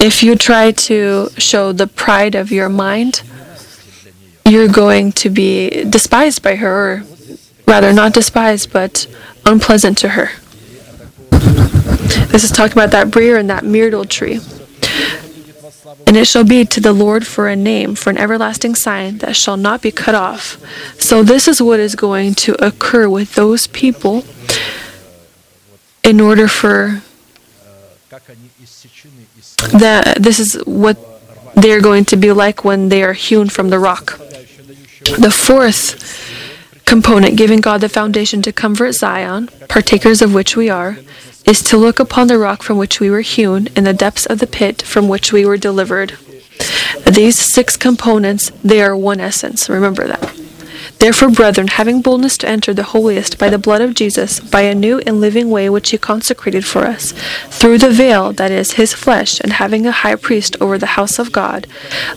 If you try to show the pride of your mind, you're going to be despised by her, or rather, not despised, but unpleasant to her. This is talking about that brier and that myrtle tree. And it shall be to the Lord for a name, for an everlasting sign that shall not be cut off. So, this is what is going to occur with those people in order for that this is what they're going to be like when they are hewn from the rock. The fourth component, giving God the foundation to comfort Zion, partakers of which we are, is to look upon the rock from which we were hewn in the depths of the pit from which we were delivered. These six components, they are one essence. Remember that. Therefore, brethren, having boldness to enter the holiest by the blood of Jesus, by a new and living way which he consecrated for us, through the veil that is his flesh, and having a high priest over the house of God,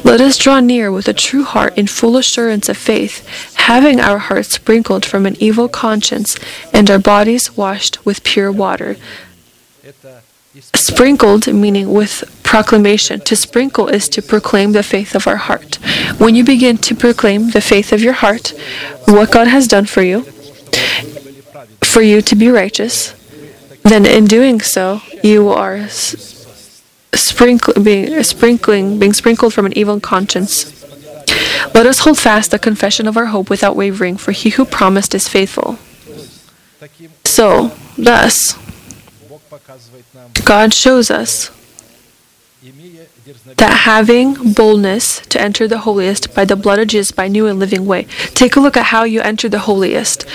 let us draw near with a true heart in full assurance of faith, having our hearts sprinkled from an evil conscience, and our bodies washed with pure water. Sprinkled, meaning with proclamation. To sprinkle is to proclaim the faith of our heart. When you begin to proclaim the faith of your heart, what God has done for you, for you to be righteous, then in doing so, you are sprinkling, being, sprinkling, being sprinkled from an evil conscience. Let us hold fast the confession of our hope without wavering, for he who promised is faithful. So, thus, God shows us that having boldness to enter the holiest by the blood of Jesus by new and living way. Take a look at how you enter the holiest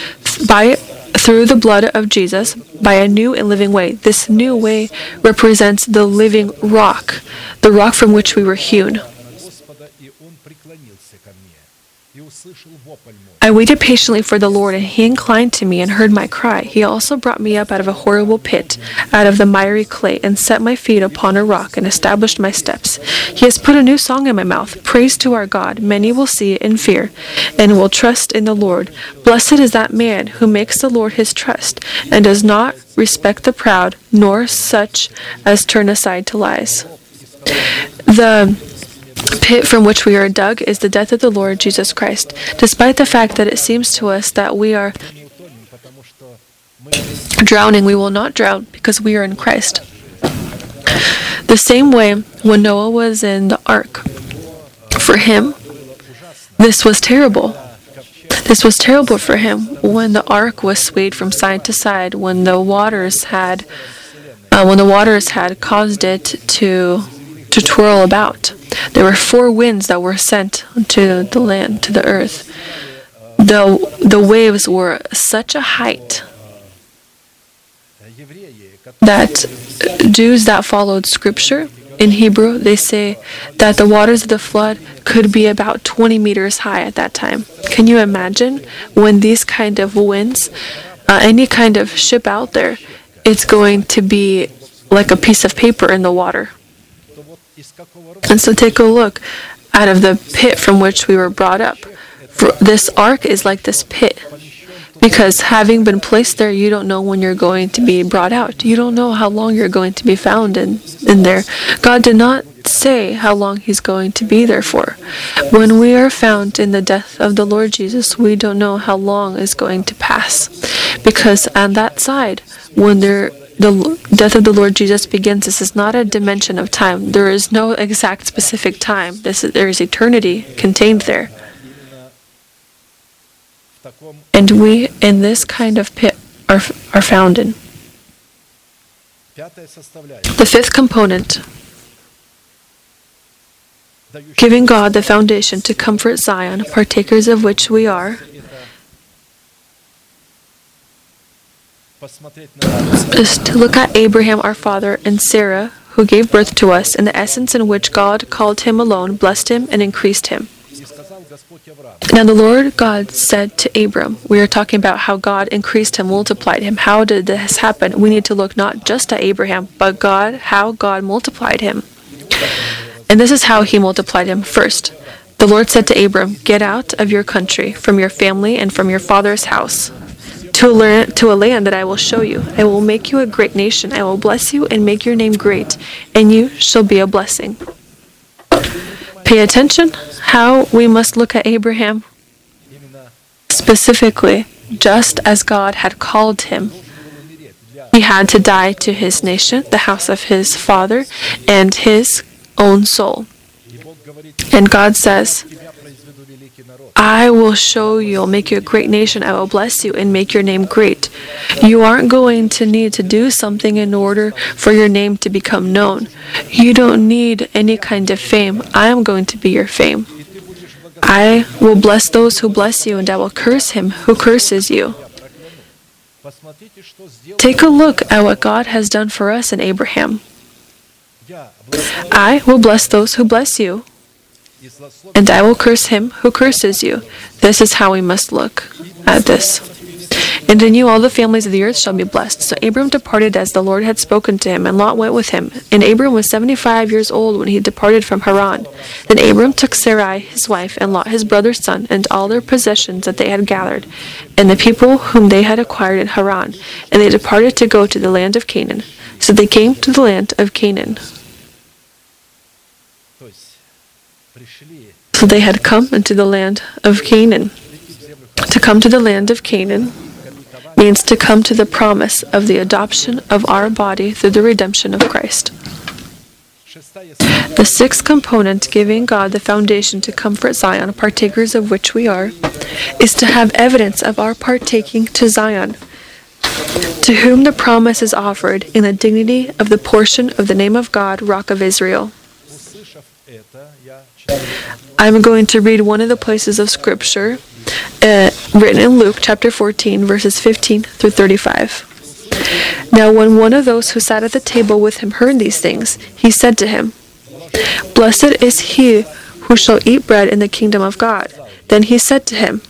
by through the blood of Jesus by a new and living way. This new way represents the living rock, the rock from which we were hewn. I waited patiently for the Lord, and he inclined to me and heard my cry. He also brought me up out of a horrible pit, out of the miry clay, and set my feet upon a rock, and established my steps. He has put a new song in my mouth, praise to our God. Many will see it and fear, and will trust in the Lord. Blessed is that man who makes the Lord his trust, and does not respect the proud, nor such as turn aside to lies. The pit from which we are dug is the death of the Lord Jesus Christ, despite the fact that it seems to us that we are drowning, we will not drown because we are in Christ. The same way when Noah was in the ark, for him, this was terrible. This was terrible for him when the ark was swayed from side to side, when the waters had, uh, when the waters had caused it to to twirl about. There were four winds that were sent to the land, to the earth. The, the waves were such a height that Jews that followed scripture in Hebrew, they say that the waters of the flood could be about 20 meters high at that time. Can you imagine when these kind of winds, uh, any kind of ship out there, it's going to be like a piece of paper in the water? And so take a look out of the pit from which we were brought up. For this ark is like this pit. Because having been placed there, you don't know when you're going to be brought out. You don't know how long you're going to be found in, in there. God did not say how long He's going to be there for. When we are found in the death of the Lord Jesus, we don't know how long is going to pass. Because on that side, when there the death of the Lord Jesus begins, this is not a dimension of time. There is no exact specific time. This is, there is eternity contained there. And we, in this kind of pit, are, are found in. The fifth component giving God the foundation to comfort Zion, partakers of which we are, is to look at Abraham our father and Sarah, who gave birth to us, and the essence in which God called him alone, blessed him, and increased him. Now the Lord God said to Abram, we are talking about how God increased him, multiplied him. How did this happen? We need to look not just at Abraham, but God, how God multiplied him. And this is how he multiplied him. First, the Lord said to Abram, Get out of your country, from your family, and from your father's house to, learn, to a land that I will show you. I will make you a great nation. I will bless you and make your name great, and you shall be a blessing. Pay attention how we must look at Abraham specifically, just as God had called him. He had to die to his nation, the house of his father, and his own soul. And God says, I will show you, I'll make you a great nation, I will bless you and make your name great. You aren't going to need to do something in order for your name to become known. You don't need any kind of fame. I am going to be your fame. I will bless those who bless you, and I will curse him who curses you. Take a look at what God has done for us in Abraham. I will bless those who bless you, and I will curse him who curses you. This is how we must look at this. And in you all the families of the earth shall be blessed. So Abram departed as the Lord had spoken to him, and Lot went with him. And Abram was seventy five years old when he departed from Haran. Then Abram took Sarai his wife, and Lot his brother's son, and all their possessions that they had gathered, and the people whom they had acquired in Haran. And they departed to go to the land of Canaan. So they came to the land of Canaan. So they had come into the land of Canaan. To come to the land of Canaan means to come to the promise of the adoption of our body through the redemption of Christ. The sixth component, giving God the foundation to comfort Zion, partakers of which we are, is to have evidence of our partaking to Zion, to whom the promise is offered in the dignity of the portion of the name of God, Rock of Israel. I'm going to read one of the places of Scripture uh, written in Luke chapter 14, verses 15 through 35. Now, when one of those who sat at the table with him heard these things, he said to him, Blessed is he who shall eat bread in the kingdom of God. Then he said to him,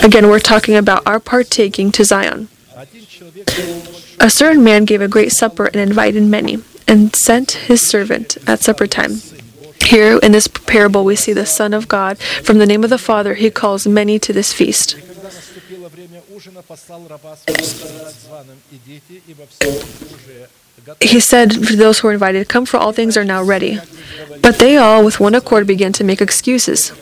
Again, we're talking about our partaking to Zion. A certain man gave a great supper and invited many, and sent his servant at supper time here in this parable, we see the Son of God. From the name of the Father, he calls many to this feast. He said, to those who were invited, come, for all things are now ready. But they all, with one accord, began to make excuses.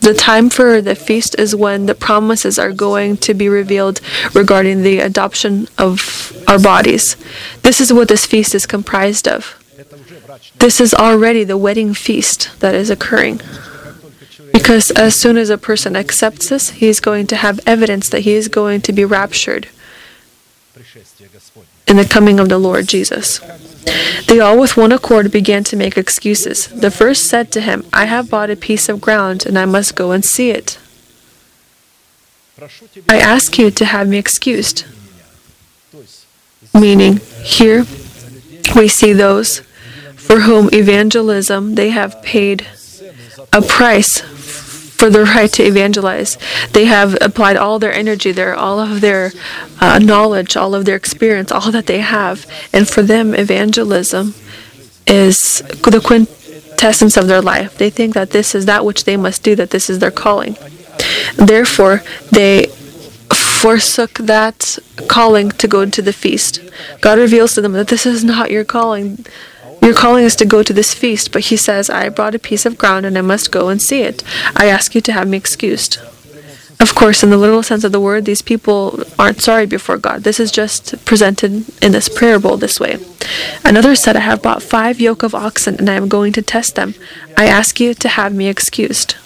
The time for the feast is when the promises are going to be revealed regarding the adoption of our bodies. This is what this feast is comprised of this is already the wedding feast that is occurring. Because as soon as a person accepts this, he is going to have evidence that he is going to be raptured in the coming of the Lord Jesus. They all with one accord began to make excuses. The first said to him, I have bought a piece of ground and I must go and see it. I ask you to have me excused. Meaning, here we see those for whom evangelism they have paid a price for the right to evangelize. They have applied all their energy there, all of their uh, knowledge, all of their experience, all that they have. And for them, evangelism is the quintessence of their life. They think that this is that which they must do, that this is their calling. Therefore, they forsook that calling to go to the feast. God reveals to them that this is not your calling. You're calling us to go to this feast, but he says, I brought a piece of ground and I must go and see it. I ask you to have me excused. Of course, in the literal sense of the word, these people aren't sorry before God. This is just presented in this parable this way. Another said, I have bought five yoke of oxen and I am going to test them. I ask you to have me excused.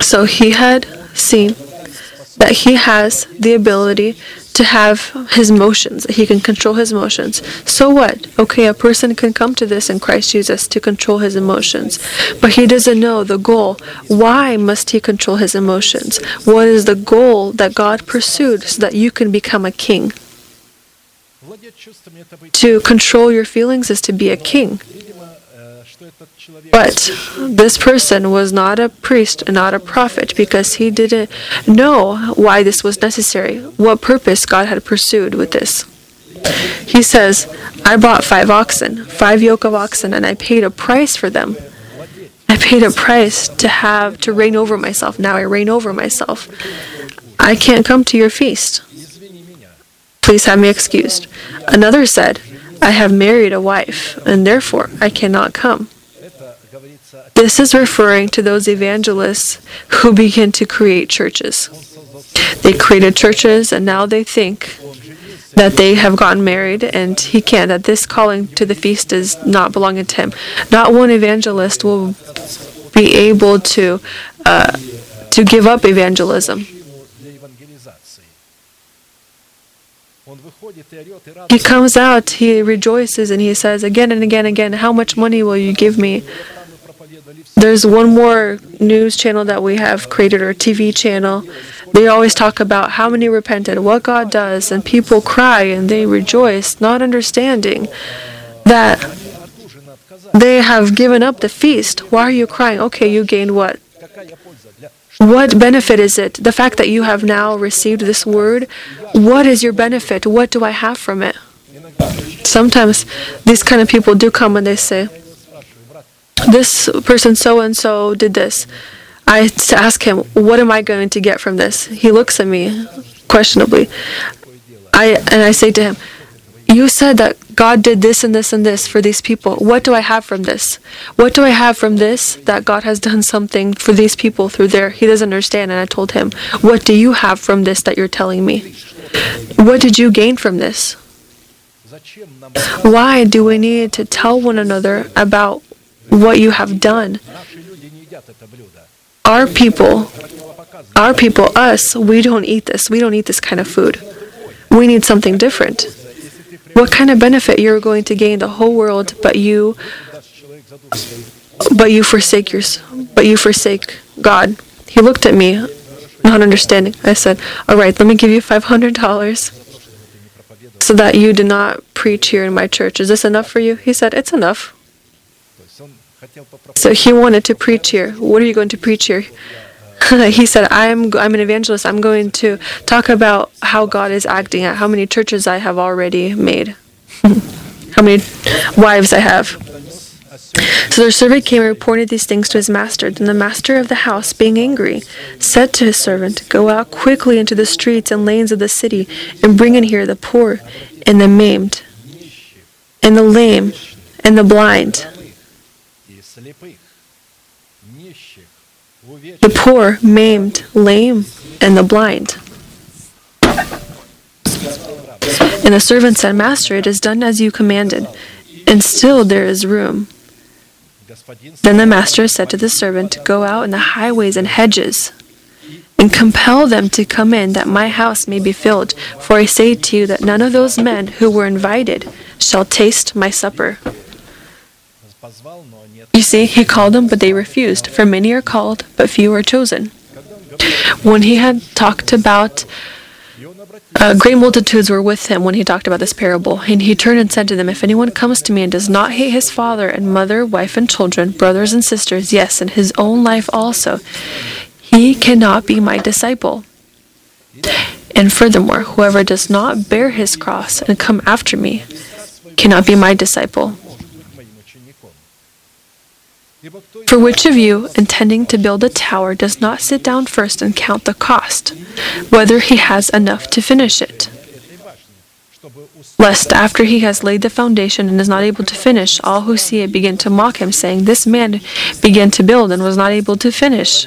So he had seen that he has the ability to have his motions, that he can control his emotions. So what? Okay, a person can come to this in Christ Jesus to control his emotions, but he doesn't know the goal. Why must he control his emotions? What is the goal that God pursued so that you can become a king? To control your feelings is to be a king. But this person was not a priest, not a prophet, because he didn't know why this was necessary, what purpose God had pursued with this. He says, I bought five oxen, five yoke of oxen, and I paid a price for them. I paid a price to have to reign over myself. Now I reign over myself. I can't come to your feast. Please have me excused. Another said, I have married a wife, and therefore I cannot come. This is referring to those evangelists who begin to create churches. They created churches, and now they think that they have gotten married and he can't, that this calling to the feast is not belonging to him. Not one evangelist will be able to, uh, to give up evangelism. He comes out, he rejoices, and he says again and again and again, How much money will you give me? There's one more news channel that we have created, or TV channel. They always talk about how many repented, what God does, and people cry and they rejoice, not understanding that they have given up the feast. Why are you crying? Okay, you gained what? What benefit is it? The fact that you have now received this word, what is your benefit? What do I have from it? Sometimes these kind of people do come and they say, This person so and so did this. I ask him, What am I going to get from this? He looks at me questionably. I, and I say to him, You said that God did this and this and this for these people. What do I have from this? What do I have from this that God has done something for these people through there? He doesn't understand. And I told him, What do you have from this that you're telling me? What did you gain from this? Why do we need to tell one another about what you have done? Our people, our people, us, we don't eat this. We don't eat this kind of food. We need something different what kind of benefit you're going to gain the whole world, but you, but you forsake yours, but you forsake God. He looked at me, not understanding. I said, "All right, let me give you five hundred dollars." So that you do not preach here in my church. Is this enough for you? He said, It's enough. So he wanted to preach here. What are you going to preach here? he said, I'm, I'm an evangelist. I'm going to talk about how God is acting at how many churches I have already made, how many wives I have. So their servant came and reported these things to his master. Then the master of the house, being angry, said to his servant, Go out quickly into the streets and lanes of the city, and bring in here the poor, and the maimed, and the lame, and the blind. the poor, maimed, lame, and the blind. And the servant said, Master, it is done as you commanded, and still there is room. Then the master said to the servant, Go out in the highways and hedges, and compel them to come in, that my house may be filled. For I say to you that none of those men who were invited shall taste my supper. You see, he called them, but they refused, for many are called, but few are chosen. When he had talked about uh, great multitudes were with him when he talked about this parable, and he turned and said to them, If anyone comes to me and does not hate his father and mother, wife and children, brothers and sisters, yes, and his own life also, he cannot be my disciple. And furthermore, whoever does not bear his cross and come after me cannot be my disciple. For which of you, intending to build a tower, does not sit down first and count the cost, whether he has enough to finish it? Lest after he has laid the foundation and is not able to finish, all who see it begin to mock him, saying, This man began to build and was not able to finish.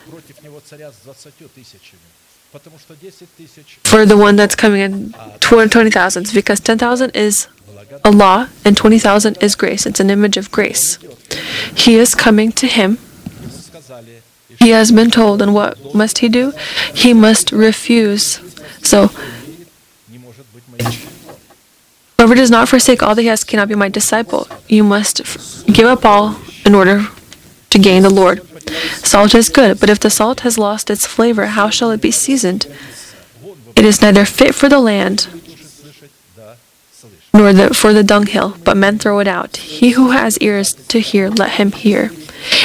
for the one that's coming in 20,000, because 10,000 is a law and 20,000 is grace. It's an image of grace. He is coming to him. He has been told, and what must he do? He must refuse. So, whoever does not forsake all that he has cannot be my disciple. You must give up all in order to gain the Lord. Salt is good, but if the salt has lost its flavor, how shall it be seasoned? It is neither fit for the land nor the, for the dunghill, but men throw it out. He who has ears to hear, let him hear.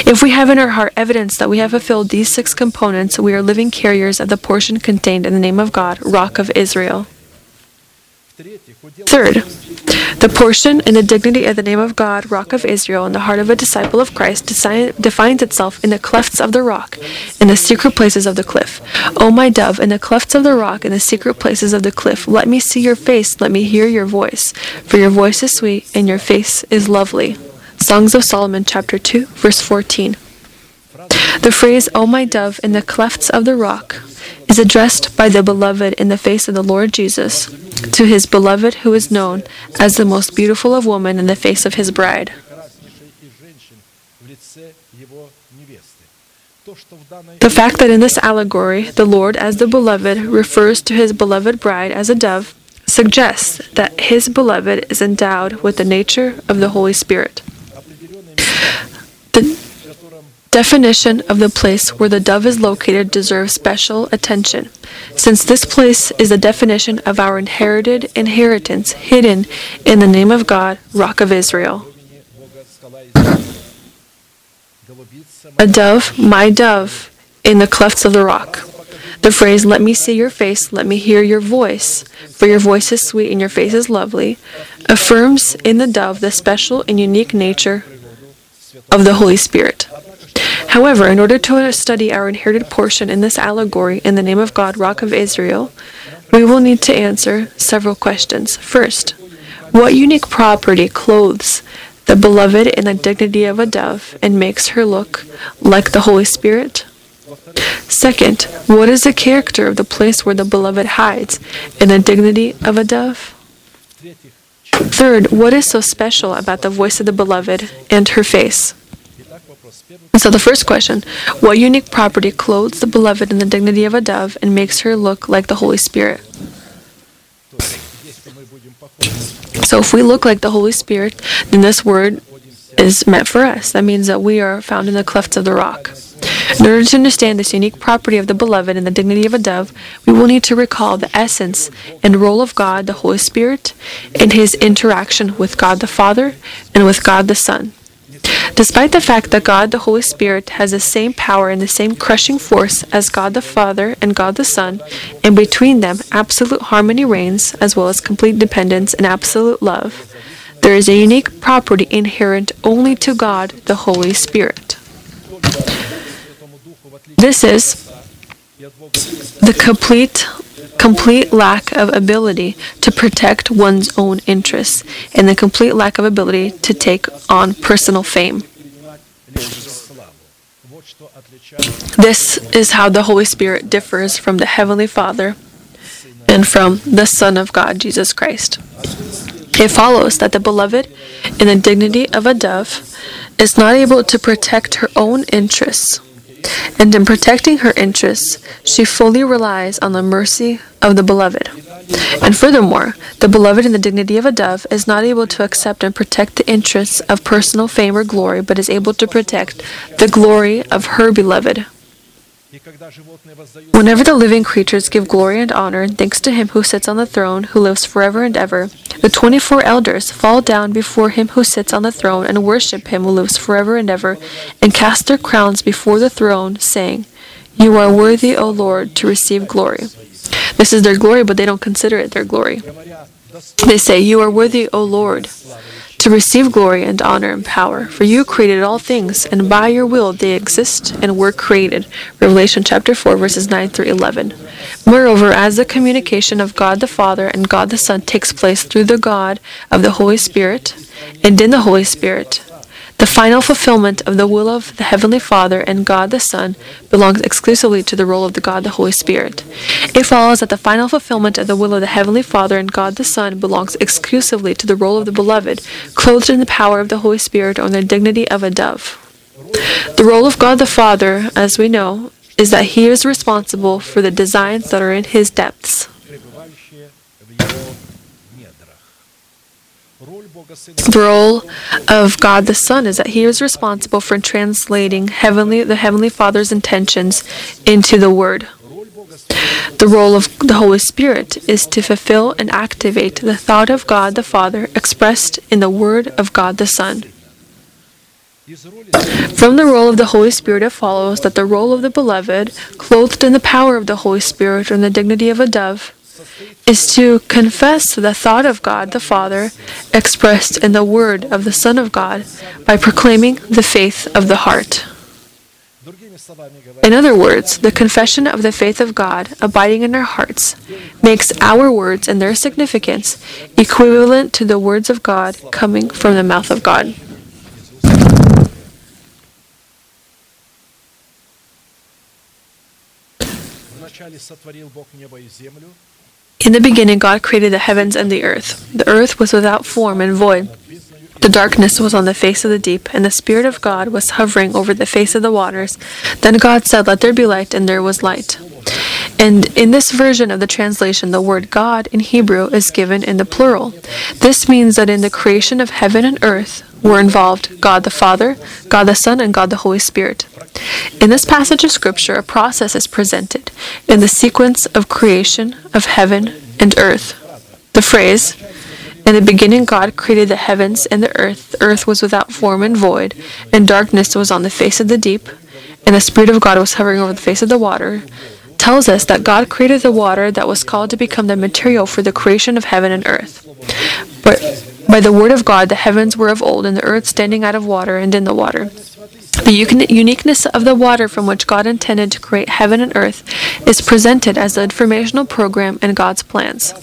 If we have in our heart evidence that we have fulfilled these six components, we are living carriers of the portion contained in the name of God, Rock of Israel. Third, the portion in the dignity of the name of God, Rock of Israel, in the heart of a disciple of Christ defines itself in the clefts of the rock, in the secret places of the cliff. O my dove, in the clefts of the rock, in the secret places of the cliff, let me see your face, let me hear your voice, for your voice is sweet and your face is lovely. Songs of Solomon, chapter 2, verse 14. The phrase, O my dove, in the clefts of the rock, is addressed by the beloved in the face of the Lord Jesus to his beloved who is known as the most beautiful of women in the face of his bride. The fact that in this allegory the Lord as the beloved refers to his beloved bride as a dove suggests that his beloved is endowed with the nature of the Holy Spirit. The definition of the place where the dove is located deserves special attention, since this place is the definition of our inherited inheritance hidden in the name of God, Rock of Israel. A dove, my dove, in the clefts of the rock. The phrase, let me see your face, let me hear your voice, for your voice is sweet and your face is lovely, affirms in the dove the special and unique nature of the Holy Spirit. However, in order to study our inherited portion in this allegory in the name of God, Rock of Israel, we will need to answer several questions. First, what unique property clothes the beloved in the dignity of a dove and makes her look like the Holy Spirit? Second, what is the character of the place where the beloved hides in the dignity of a dove? Third, what is so special about the voice of the beloved and her face? So, the first question What unique property clothes the beloved in the dignity of a dove and makes her look like the Holy Spirit? So, if we look like the Holy Spirit, then this word is meant for us. That means that we are found in the clefts of the rock. In order to understand this unique property of the beloved and the dignity of a dove, we will need to recall the essence and role of God, the Holy Spirit, in his interaction with God the Father and with God the Son. Despite the fact that God the Holy Spirit has the same power and the same crushing force as God the Father and God the Son, and between them absolute harmony reigns, as well as complete dependence and absolute love, there is a unique property inherent only to God the Holy Spirit. This is the complete complete lack of ability to protect one's own interests, and the complete lack of ability to take on personal fame. This is how the Holy Spirit differs from the Heavenly Father and from the Son of God, Jesus Christ. It follows that the beloved, in the dignity of a dove, is not able to protect her own interests and in protecting her interests, she fully relies on the mercy of the beloved. And furthermore, the beloved in the dignity of a dove is not able to accept and protect the interests of personal fame or glory, but is able to protect the glory of her beloved. Whenever the living creatures give glory and honor and thanks to him who sits on the throne, who lives forever and ever, the 24 elders fall down before him who sits on the throne and worship him who lives forever and ever, and cast their crowns before the throne, saying, You are worthy, O Lord, to receive glory. This is their glory, but they don't consider it their glory. They say, You are worthy, O Lord to receive glory and honor and power. For you created all things, and by your will they exist and were created. Revelation chapter 4, verses 9 through 11. Moreover, as the communication of God the Father and God the Son takes place through the God of the Holy Spirit, and in the Holy Spirit, the final fulfillment of the will of the Heavenly Father and God the Son belongs exclusively to the role of the God the Holy Spirit. It follows that the final fulfillment of the will of the Heavenly Father and God the Son belongs exclusively to the role of the Beloved, clothed in the power of the Holy Spirit or in the dignity of a dove. The role of God the Father, as we know, is that He is responsible for the designs that are in His depths role of God the Son is that He is responsible for translating heavenly the Heavenly Father's intentions into the Word. The role of the Holy Spirit is to fulfill and activate the thought of God the Father expressed in the Word of God the Son. From the role of the Holy Spirit, it follows that the role of the Beloved, clothed in the power of the Holy Spirit and the dignity of a dove, is to confess the thought of God the Father expressed in the Word of the Son of God by proclaiming the faith of the heart. другими словами говоря, In other words, the confession of the faith of God abiding in our hearts makes our words and their significance equivalent to the words of God coming from the mouth of God. вначале сотворил Бог небо и землю, In the beginning, God created the heavens and the earth. The earth was without form and void. The darkness was on the face of the deep, and the Spirit of God was hovering over the face of the waters. Then God said, Let there be light, and there was light. And in this version of the translation, the word God in Hebrew is given in the plural. This means that in the creation of heaven and earth were involved God the Father, God the Son, and God the Holy Spirit. In this passage of Scripture, a process is presented in the sequence of creation of heaven and earth. The phrase, in the beginning, God created the heavens and the earth. The earth was without form and void, and darkness was on the face of the deep, and the Spirit of God was hovering over the face of the water tells us that God created the water that was called to become the material for the creation of heaven and earth. But by the word of God, the heavens were of old, and the earth standing out of water and in the water. The uniqueness of the water from which God intended to create heaven and earth is presented as the informational program in God's plans.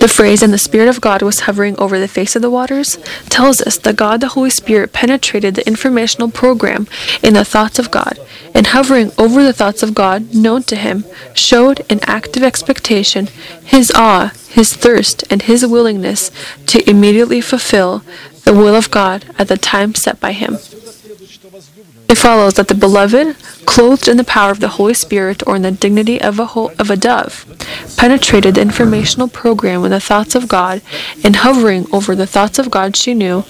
The phrase, and the Spirit of God was hovering over the face of the waters, tells us that God the Holy Spirit penetrated the informational program in the thoughts of God, and hovering over the thoughts of God known to him, showed in active expectation his awe, his thirst, and his willingness to immediately fulfill the will of God at the time set by him. It follows that the beloved, clothed in the power of the Holy Spirit or in the dignity of a, of a dove, penetrated the informational program in the thoughts of God, and hovering over the thoughts of God she knew,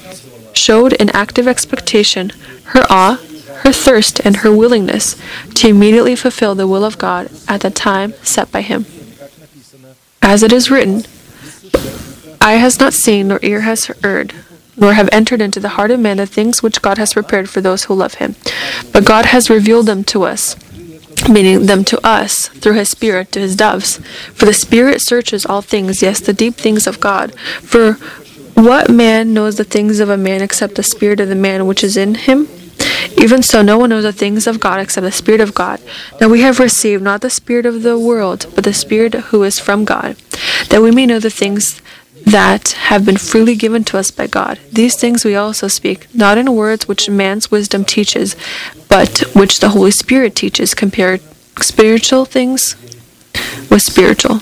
showed in active expectation her awe, her thirst, and her willingness to immediately fulfill the will of God at the time set by Him. As it is written, Eye has not seen, nor ear has heard, nor have entered into the heart of man the things which God has prepared for those who love him. But God has revealed them to us, meaning them to us, through his Spirit to his doves. For the Spirit searches all things, yes, the deep things of God. For what man knows the things of a man except the Spirit of the man which is in him? Even so, no one knows the things of God except the Spirit of God. Now we have received not the Spirit of the world, but the Spirit who is from God, that we may know the things that have been freely given to us by God. These things we also speak, not in words which man's wisdom teaches, but which the Holy Spirit teaches, compare spiritual things with spiritual.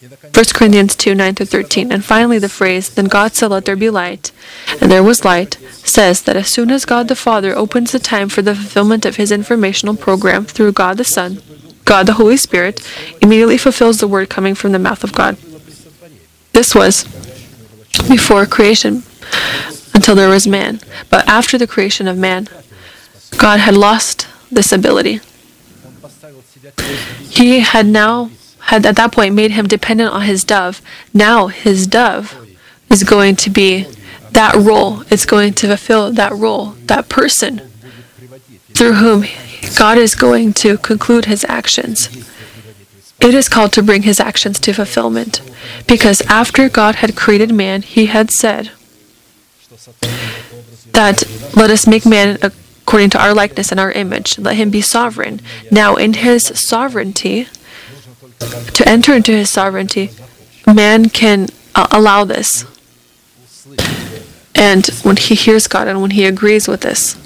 1 Corinthians 2 9 to 13. And finally, the phrase, Then God said, Let there be light, and there was light, says that as soon as God the Father opens the time for the fulfillment of his informational program through God the Son, God the Holy Spirit immediately fulfills the word coming from the mouth of God. This was before creation until there was man. But after the creation of man, God had lost this ability. He had now had at that point made him dependent on his dove. Now his dove is going to be that role. It's going to fulfill that role, that person through whom God is going to conclude his actions. It is called to bring his actions to fulfillment. Because after God had created man, he had said that let us make man according to our likeness and our image. Let him be sovereign. Now, in his sovereignty, to enter into his sovereignty, man can uh, allow this. And when he hears God and when he agrees with this,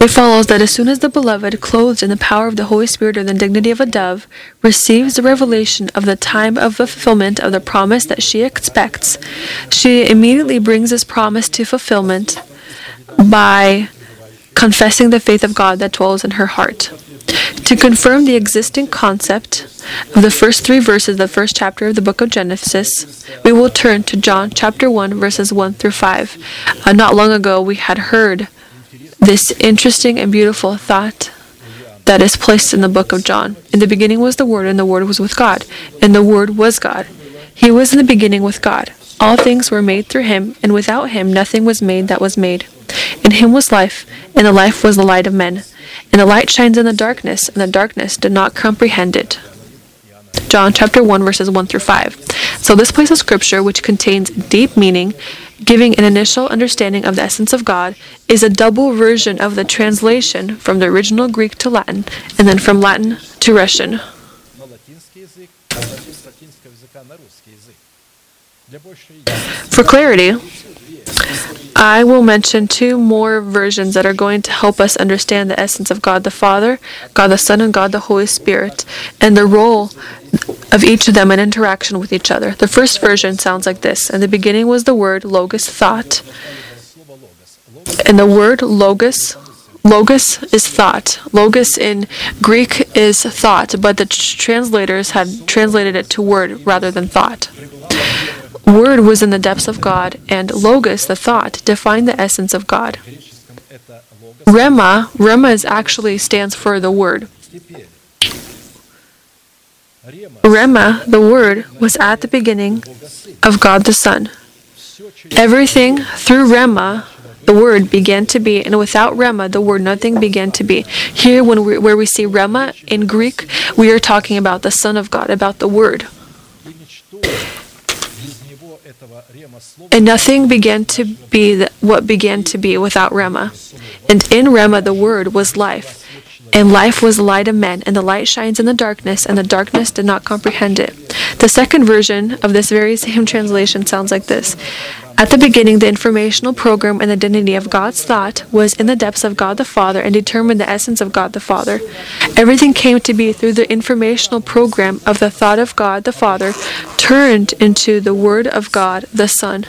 it follows that as soon as the beloved, clothed in the power of the Holy Spirit or the dignity of a dove, receives the revelation of the time of the fulfillment of the promise that she expects, she immediately brings this promise to fulfillment by confessing the faith of God that dwells in her heart. To confirm the existing concept of the first three verses of the first chapter of the book of Genesis, we will turn to John chapter 1, verses 1 through 5. Uh, not long ago, we had heard this interesting and beautiful thought that is placed in the book of John. In the beginning was the Word, and the Word was with God, and the Word was God. He was in the beginning with God. All things were made through him, and without him nothing was made that was made. In him was life, and the life was the light of men. And the light shines in the darkness, and the darkness did not comprehend it. John chapter 1 verses 1 through 5. So this place of scripture which contains deep meaning, giving an initial understanding of the essence of God, is a double version of the translation from the original Greek to Latin and then from Latin to Russian. For clarity, I will mention two more versions that are going to help us understand the essence of God the Father, God the Son, and God the Holy Spirit, and the role of each of them in interaction with each other. The first version sounds like this In the beginning was the word logos, thought. And the word logos logos is thought. Logos in Greek is thought, but the translators had translated it to word rather than thought. Word was in the depths of God, and Logos, the thought, defined the essence of God. Rema, Rema is actually stands for the Word. Rema, the Word, was at the beginning of God the Son. Everything through Rema, the Word, began to be, and without Rema, the Word, nothing began to be. Here, when we, where we see Rema in Greek, we are talking about the Son of God, about the Word. And nothing began to be what began to be without Rema. And in Rema, the Word was life. And life was the light of men, and the light shines in the darkness, and the darkness did not comprehend it. The second version of this very same translation sounds like this at the beginning, the informational program and identity of God's thought was in the depths of God the Father and determined the essence of God the Father. Everything came to be through the informational program of the thought of God the Father turned into the Word of God the Son.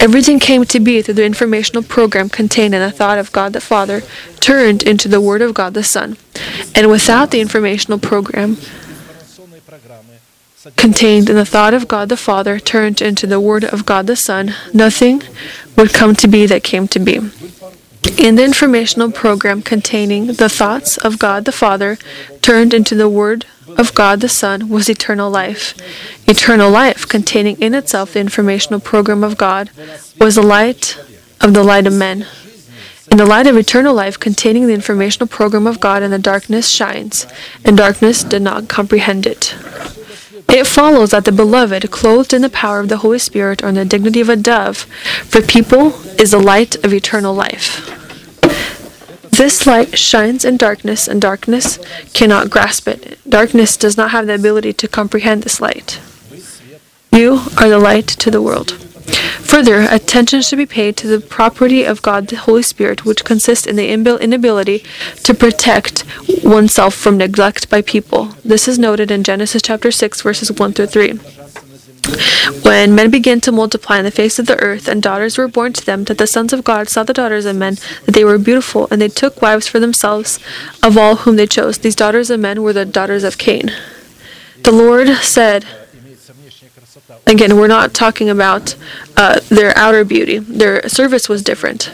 Everything came to be through the informational program contained in the thought of God the Father, turned into the Word of God the Son. And without the informational program, contained in the thought of God the Father, turned into the Word of God the Son, nothing would come to be that came to be. In the informational program containing the thoughts of God the Father, turned into the Word of God the Son, was eternal life. Eternal life, containing in itself the informational program of God, was the light of the light of men. In the light of eternal life, containing the informational program of God, and the darkness shines, and darkness did not comprehend it. It follows that the beloved, clothed in the power of the Holy Spirit or in the dignity of a dove, for people is the light of eternal life. This light shines in darkness, and darkness cannot grasp it. Darkness does not have the ability to comprehend this light. You are the light to the world. Further, attention should be paid to the property of God, the Holy Spirit, which consists in the inability to protect oneself from neglect by people. This is noted in Genesis chapter 6, verses 1 through 3. When men began to multiply in the face of the earth, and daughters were born to them, that the sons of God saw the daughters of men, that they were beautiful, and they took wives for themselves of all whom they chose. These daughters of men were the daughters of Cain. The Lord said, Again, we're not talking about uh, their outer beauty. Their service was different.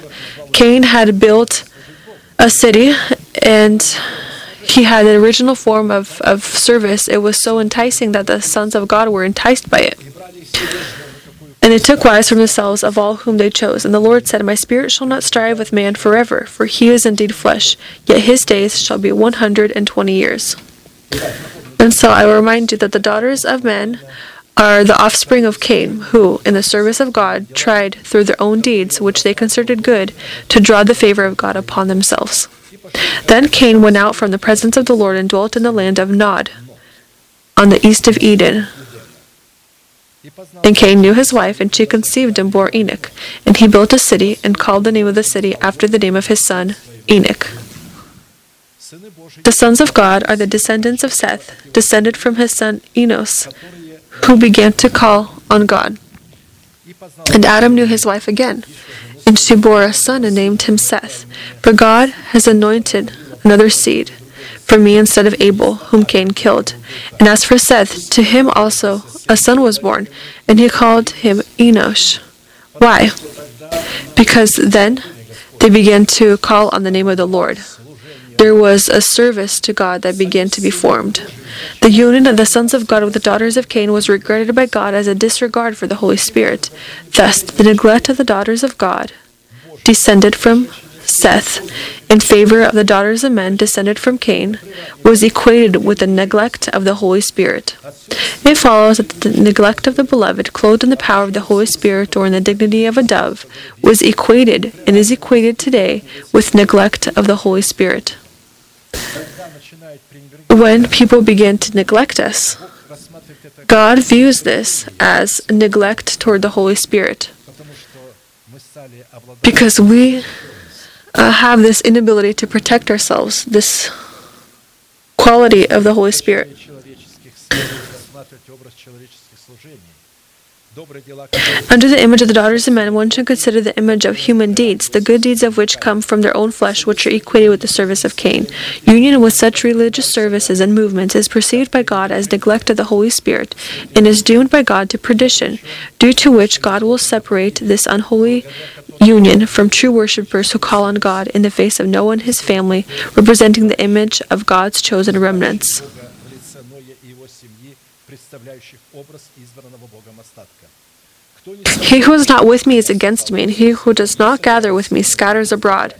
Cain had built a city, and he had an original form of, of service. It was so enticing that the sons of God were enticed by it. And they took wives from themselves of all whom they chose. And the Lord said, My spirit shall not strive with man forever, for he is indeed flesh, yet his days shall be one hundred and twenty years. And so I will remind you that the daughters of men are the offspring of Cain, who, in the service of God, tried, through their own deeds, which they considered good, to draw the favor of God upon themselves. Then Cain went out from the presence of the Lord and dwelt in the land of Nod, on the east of Eden. And Cain knew his wife, and she conceived and bore Enoch. And he built a city, and called the name of the city after the name of his son, Enoch. The sons of God are the descendants of Seth, descended from his son Enos who began to call on God. And Adam knew his wife again, and she bore a son and named him Seth. For God has anointed another seed for me instead of Abel, whom Cain killed. And as for Seth, to him also a son was born, and he called him Enosh. Why? Because then they began to call on the name of the Lord. There was a service to God that began to be formed. The union of the sons of God with the daughters of Cain was regarded by God as a disregard for the Holy Spirit. Thus, the neglect of the daughters of God descended from Seth in favor of the daughters of men descended from Cain was equated with the neglect of the Holy Spirit. It follows that the neglect of the beloved, clothed in the power of the Holy Spirit or in the dignity of a dove, was equated and is equated today with neglect of the Holy Spirit when people begin to neglect us. God views this as neglect toward the Holy Spirit because we uh, have this inability to protect ourselves, this quality of the Holy Spirit. Under the image of the daughters of men, one should consider the image of human deeds, the good deeds of which come from their own flesh, which are equated with the service of Cain. Union with such religious services and movements is perceived by God as neglect of the Holy Spirit, and is doomed by God to perdition, due to which God will separate this unholy union from true worshippers who call on God in the face of Noah and his family, representing the image of God's chosen remnants. He who is not with me is against me, and he who does not gather with me scatters abroad.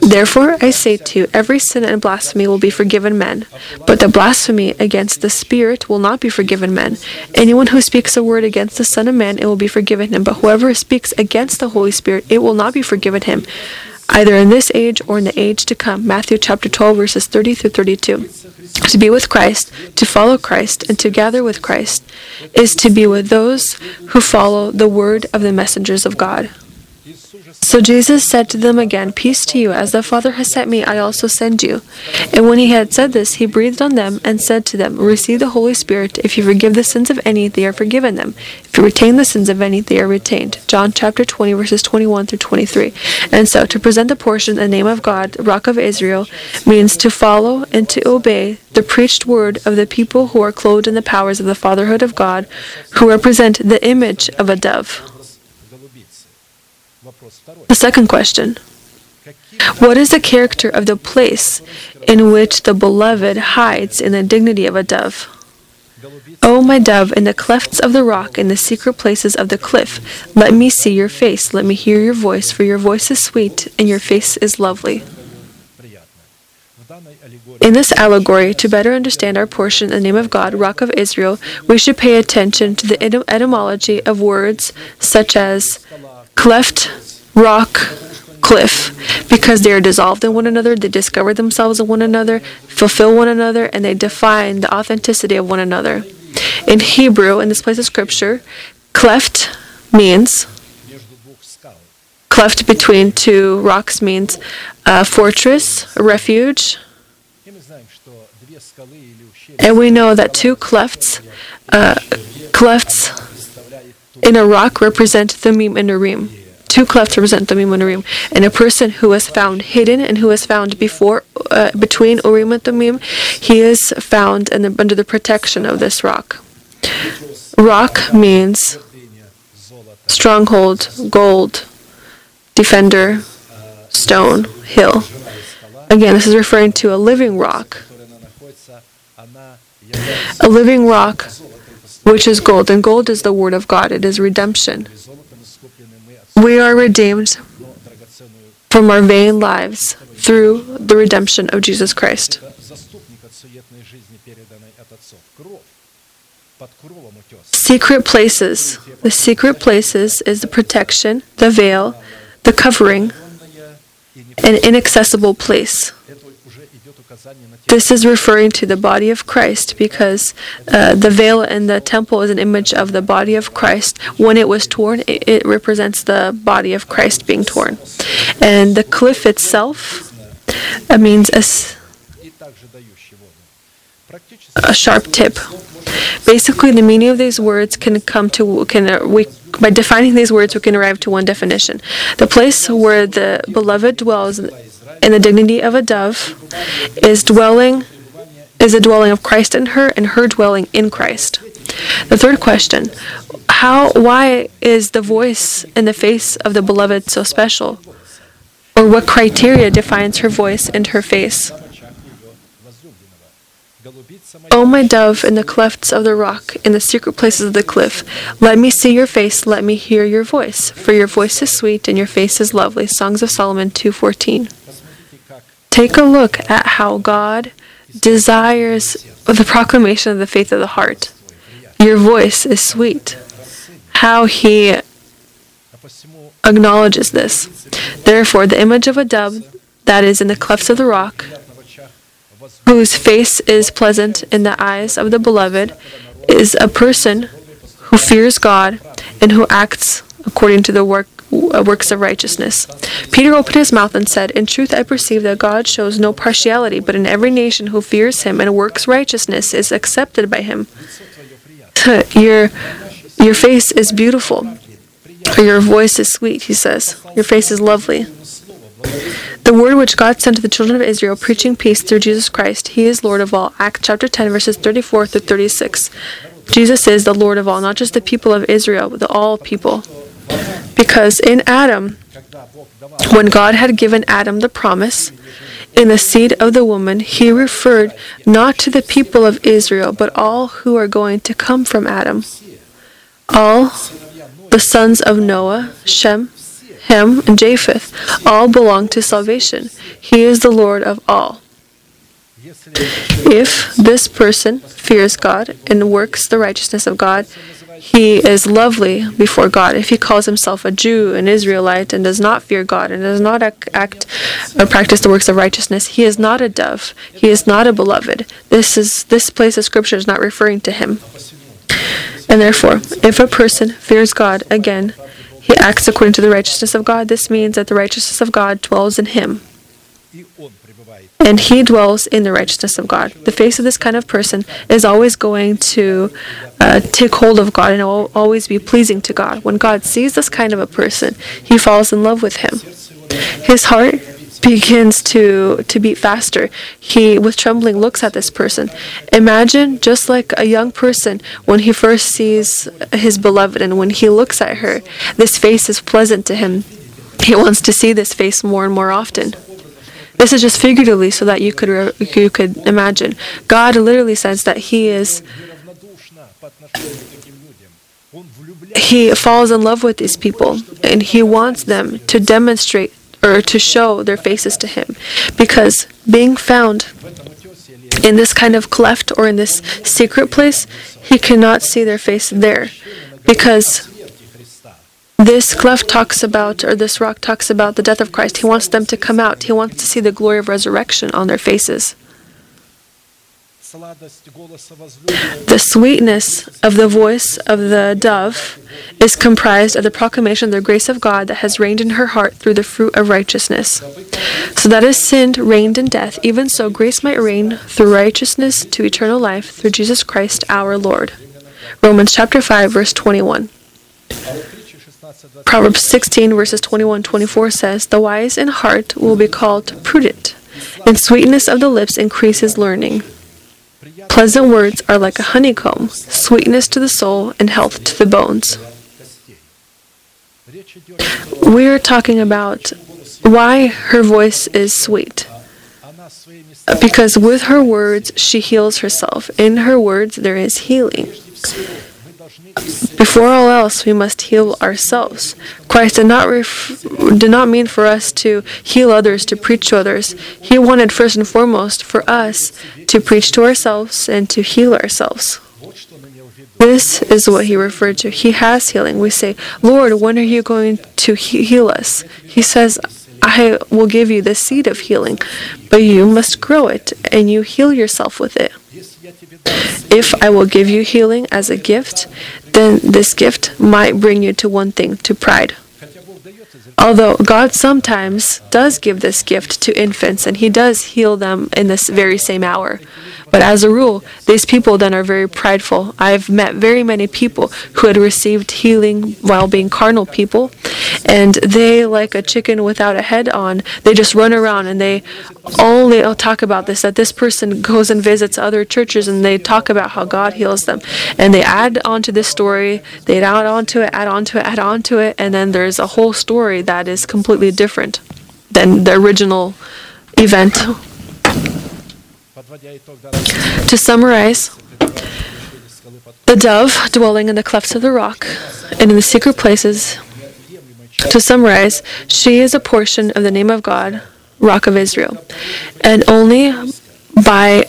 Therefore, I say to you, every sin and blasphemy will be forgiven men, but the blasphemy against the Spirit will not be forgiven men. Anyone who speaks a word against the Son of Man, it will be forgiven him, but whoever speaks against the Holy Spirit, it will not be forgiven him, either in this age or in the age to come. Matthew chapter 12, verses 30 through 32. To be with Christ, to follow Christ, and to gather with Christ is to be with those who follow the word of the messengers of God. So Jesus said to them again, Peace to you, as the Father has sent me, I also send you. And when he had said this, he breathed on them and said to them, Receive the Holy Spirit. If you forgive the sins of any, they are forgiven them. If you retain the sins of any, they are retained. John chapter 20, verses 21 through 23. And so, to present the portion the name of God, Rock of Israel, means to follow and to obey the preached word of the people who are clothed in the powers of the fatherhood of God, who represent the image of a dove. The second question What is the character of the place in which the beloved hides in the dignity of a dove? O oh, my dove, in the clefts of the rock, in the secret places of the cliff, let me see your face, let me hear your voice, for your voice is sweet and your face is lovely. In this allegory, to better understand our portion the name of God, Rock of Israel, we should pay attention to the etymology of words such as cleft, rock cliff because they are dissolved in one another, they discover themselves in one another, fulfill one another, and they define the authenticity of one another. In Hebrew, in this place of scripture, cleft means cleft between two rocks means a fortress, a refuge. And we know that two clefts, uh, clefts in a rock represent the Thummim and the Urim. Two clefts represent the Thummim Urim. And a person who was found hidden and who was found before, uh, between Urim and Thummim, he is found the, under the protection of this rock. Rock means stronghold, gold, defender, stone, hill. Again, this is referring to a living rock. A living rock, which is gold, and gold is the word of God, it is redemption. We are redeemed from our vain lives through the redemption of Jesus Christ. Secret places. The secret places is the protection, the veil, the covering, an inaccessible place. This is referring to the body of Christ because uh, the veil in the temple is an image of the body of Christ. When it was torn, it, it represents the body of Christ being torn. And the cliff itself uh, means a, sharp tip. Basically, the meaning of these words can come to can uh, we by defining these words we can arrive to one definition: the place where the beloved dwells in the dignity of a dove is dwelling is the dwelling of Christ in her and her dwelling in Christ. The third question, how why is the voice and the face of the beloved so special? Or what criteria defines her voice and her face? O oh, my dove, in the clefts of the rock, in the secret places of the cliff, let me see your face, let me hear your voice, for your voice is sweet and your face is lovely. Songs of Solomon 2:14. Take a look at how God desires the proclamation of the faith of the heart. Your voice is sweet. How he acknowledges this. Therefore, the image of a dove that is in the clefts of the rock, whose face is pleasant in the eyes of the beloved, is a person who fears God and who acts according to the work uh, works of righteousness. Peter opened his mouth and said, In truth, I perceive that God shows no partiality, but in every nation who fears him and works righteousness is accepted by him. your, your face is beautiful, your voice is sweet, he says. Your face is lovely. The word which God sent to the children of Israel, preaching peace through Jesus Christ, He is Lord of all. Acts chapter 10, verses 34 through 36. Jesus is the Lord of all, not just the people of Israel, but the all people. Because in Adam, when God had given Adam the promise, in the seed of the woman, he referred not to the people of Israel, but all who are going to come from Adam. All the sons of Noah, Shem, Ham, and Japheth, all belong to salvation. He is the Lord of all. If this person fears God and works the righteousness of God, he is lovely before God. If he calls himself a Jew, an Israelite, and does not fear God, and does not act or practice the works of righteousness, he is not a dove. He is not a beloved. This is this place of Scripture is not referring to him. And therefore, if a person fears God again, he acts according to the righteousness of God. This means that the righteousness of God dwells in him and he dwells in the righteousness of God. The face of this kind of person is always going to uh, take hold of God and will always be pleasing to God. When God sees this kind of a person, he falls in love with him. His heart begins to to beat faster. He with trembling looks at this person. Imagine just like a young person when he first sees his beloved and when he looks at her, this face is pleasant to him. He wants to see this face more and more often. This is just figuratively so that you could you could imagine. God literally says that he is he falls in love with these people and he wants them to demonstrate or to show their faces to him because being found in this kind of cleft or in this secret place, he cannot see their face there because this cleft talks about, or this rock talks about the death of Christ. He wants them to come out. He wants to see the glory of resurrection on their faces. The sweetness of the voice of the dove is comprised of the proclamation of the grace of God that has reigned in her heart through the fruit of righteousness. So that as sin reigned in death, even so grace might reign through righteousness to eternal life through Jesus Christ our Lord. Romans chapter 5 verse 21. Proverbs 16, verses 21 24 says, The wise in heart will be called prudent, and sweetness of the lips increases learning. Pleasant words are like a honeycomb, sweetness to the soul and health to the bones. We're talking about why her voice is sweet. Because with her words she heals herself. In her words there is healing. Before all else, we must heal ourselves. Christ did not, ref- did not mean for us to heal others, to preach to others. He wanted first and foremost for us to preach to ourselves and to heal ourselves. This is what he referred to. He has healing. We say, Lord, when are you going to he- heal us? He says, I will give you the seed of healing, but you must grow it and you heal yourself with it. If I will give you healing as a gift, then this gift might bring you to one thing to pride. Although God sometimes does give this gift to infants and He does heal them in this very same hour. But as a rule, these people then are very prideful. I've met very many people who had received healing while being carnal people, and they, like a chicken without a head on, they just run around and they only talk about this that this person goes and visits other churches and they talk about how God heals them. And they add on to this story, they add on to it, add on to it, add on to it, and then there's a whole story that is completely different than the original event. To summarize, the dove dwelling in the clefts of the rock and in the secret places, to summarize, she is a portion of the name of God, Rock of Israel, and only by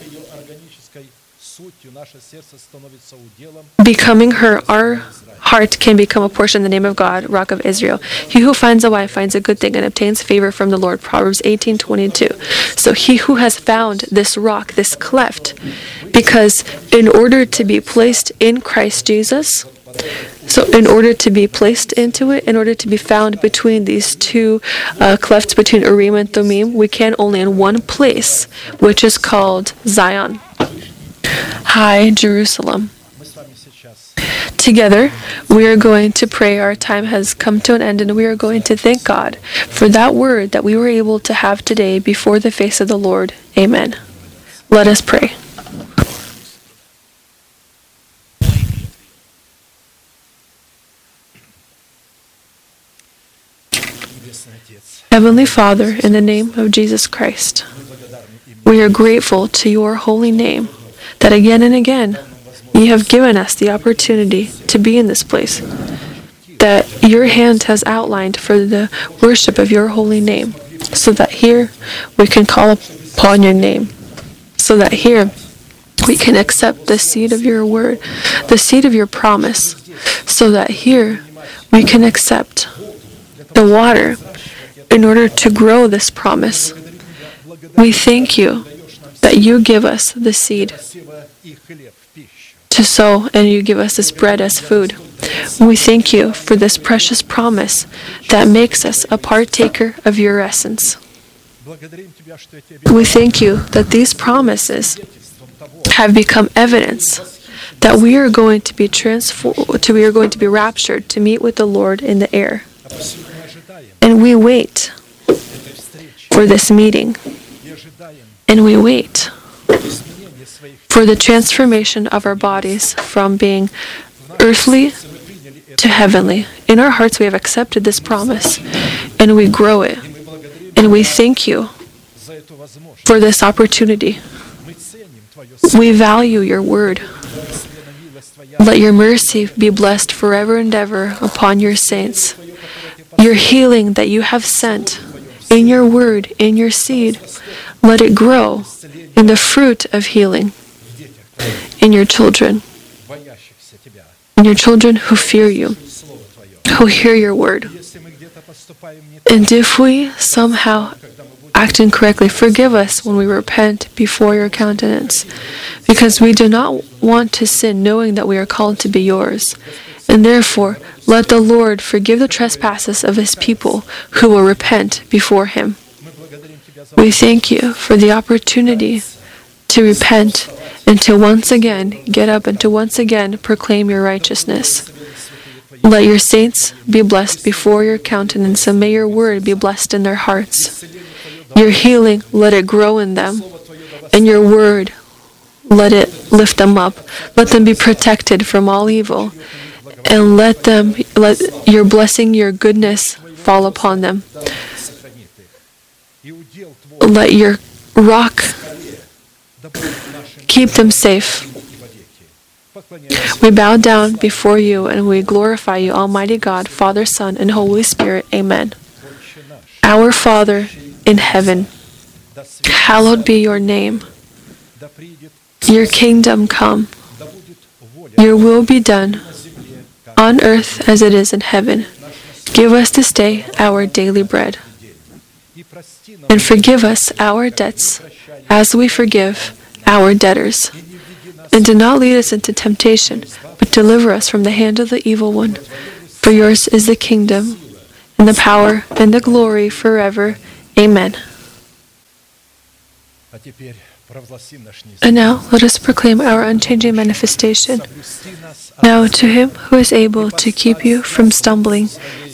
becoming her our heart can become a portion of the name of God, Rock of Israel. He who finds a wife finds a good thing and obtains favor from the Lord. Proverbs 18:22. So he who has found this rock, this cleft, because in order to be placed in Christ Jesus, so in order to be placed into it, in order to be found between these two uh, clefts between Urim and Thummim, we can only in one place, which is called Zion, High Jerusalem together, we are going to pray. Our time has come to an end, and we are going to thank God for that word that we were able to have today before the face of the Lord. Amen. Let us pray. Heavenly Father, in the name of Jesus Christ, we are grateful to your holy name that again and again you have given us the opportunity to be in this place, that your hand has outlined for the worship of your holy name, so that here we can call upon your name, so that here we can accept the seed of your word, the seed of your promise, so that here we can accept the water in order to grow this promise. We thank you that you give us the seed to sow, and you give us this bread as food. We thank you for this precious promise that makes us a partaker of your essence. We thank you that these promises have become evidence that we are going to be transformed, to, we are going to be raptured to meet with the Lord in the air. And we wait for this meeting. And we wait for the transformation of our bodies from being earthly to heavenly. In our hearts, we have accepted this promise and we grow it. And we thank you for this opportunity. We value your word. Let your mercy be blessed forever and ever upon your saints. Your healing that you have sent in your word, in your seed, let it grow in the fruit of healing in your children, in your children who fear you, who hear your word. And if we somehow act incorrectly, forgive us when we repent before your countenance, because we do not want to sin knowing that we are called to be yours. And therefore, let the Lord forgive the trespasses of his people who will repent before him. We thank you for the opportunity to repent and to once again get up and to once again proclaim your righteousness. Let your saints be blessed before your countenance, and may your word be blessed in their hearts. Your healing, let it grow in them, and your word, let it lift them up. Let them be protected from all evil, and let them let your blessing, your goodness fall upon them let your rock keep them safe. We bow down before you and we glorify you, Almighty God, Father, Son, and Holy Spirit. Amen. Our Father in heaven, hallowed be your name. Your kingdom come. Your will be done on earth as it is in heaven. Give us this day our daily bread and forgive us our debts as we forgive our debtors. And do not lead us into temptation, but deliver us from the hand of the evil one. For yours is the kingdom, and the power, and the glory forever. Amen. And now let us proclaim our unchanging manifestation. Now to him who is able to keep you from stumbling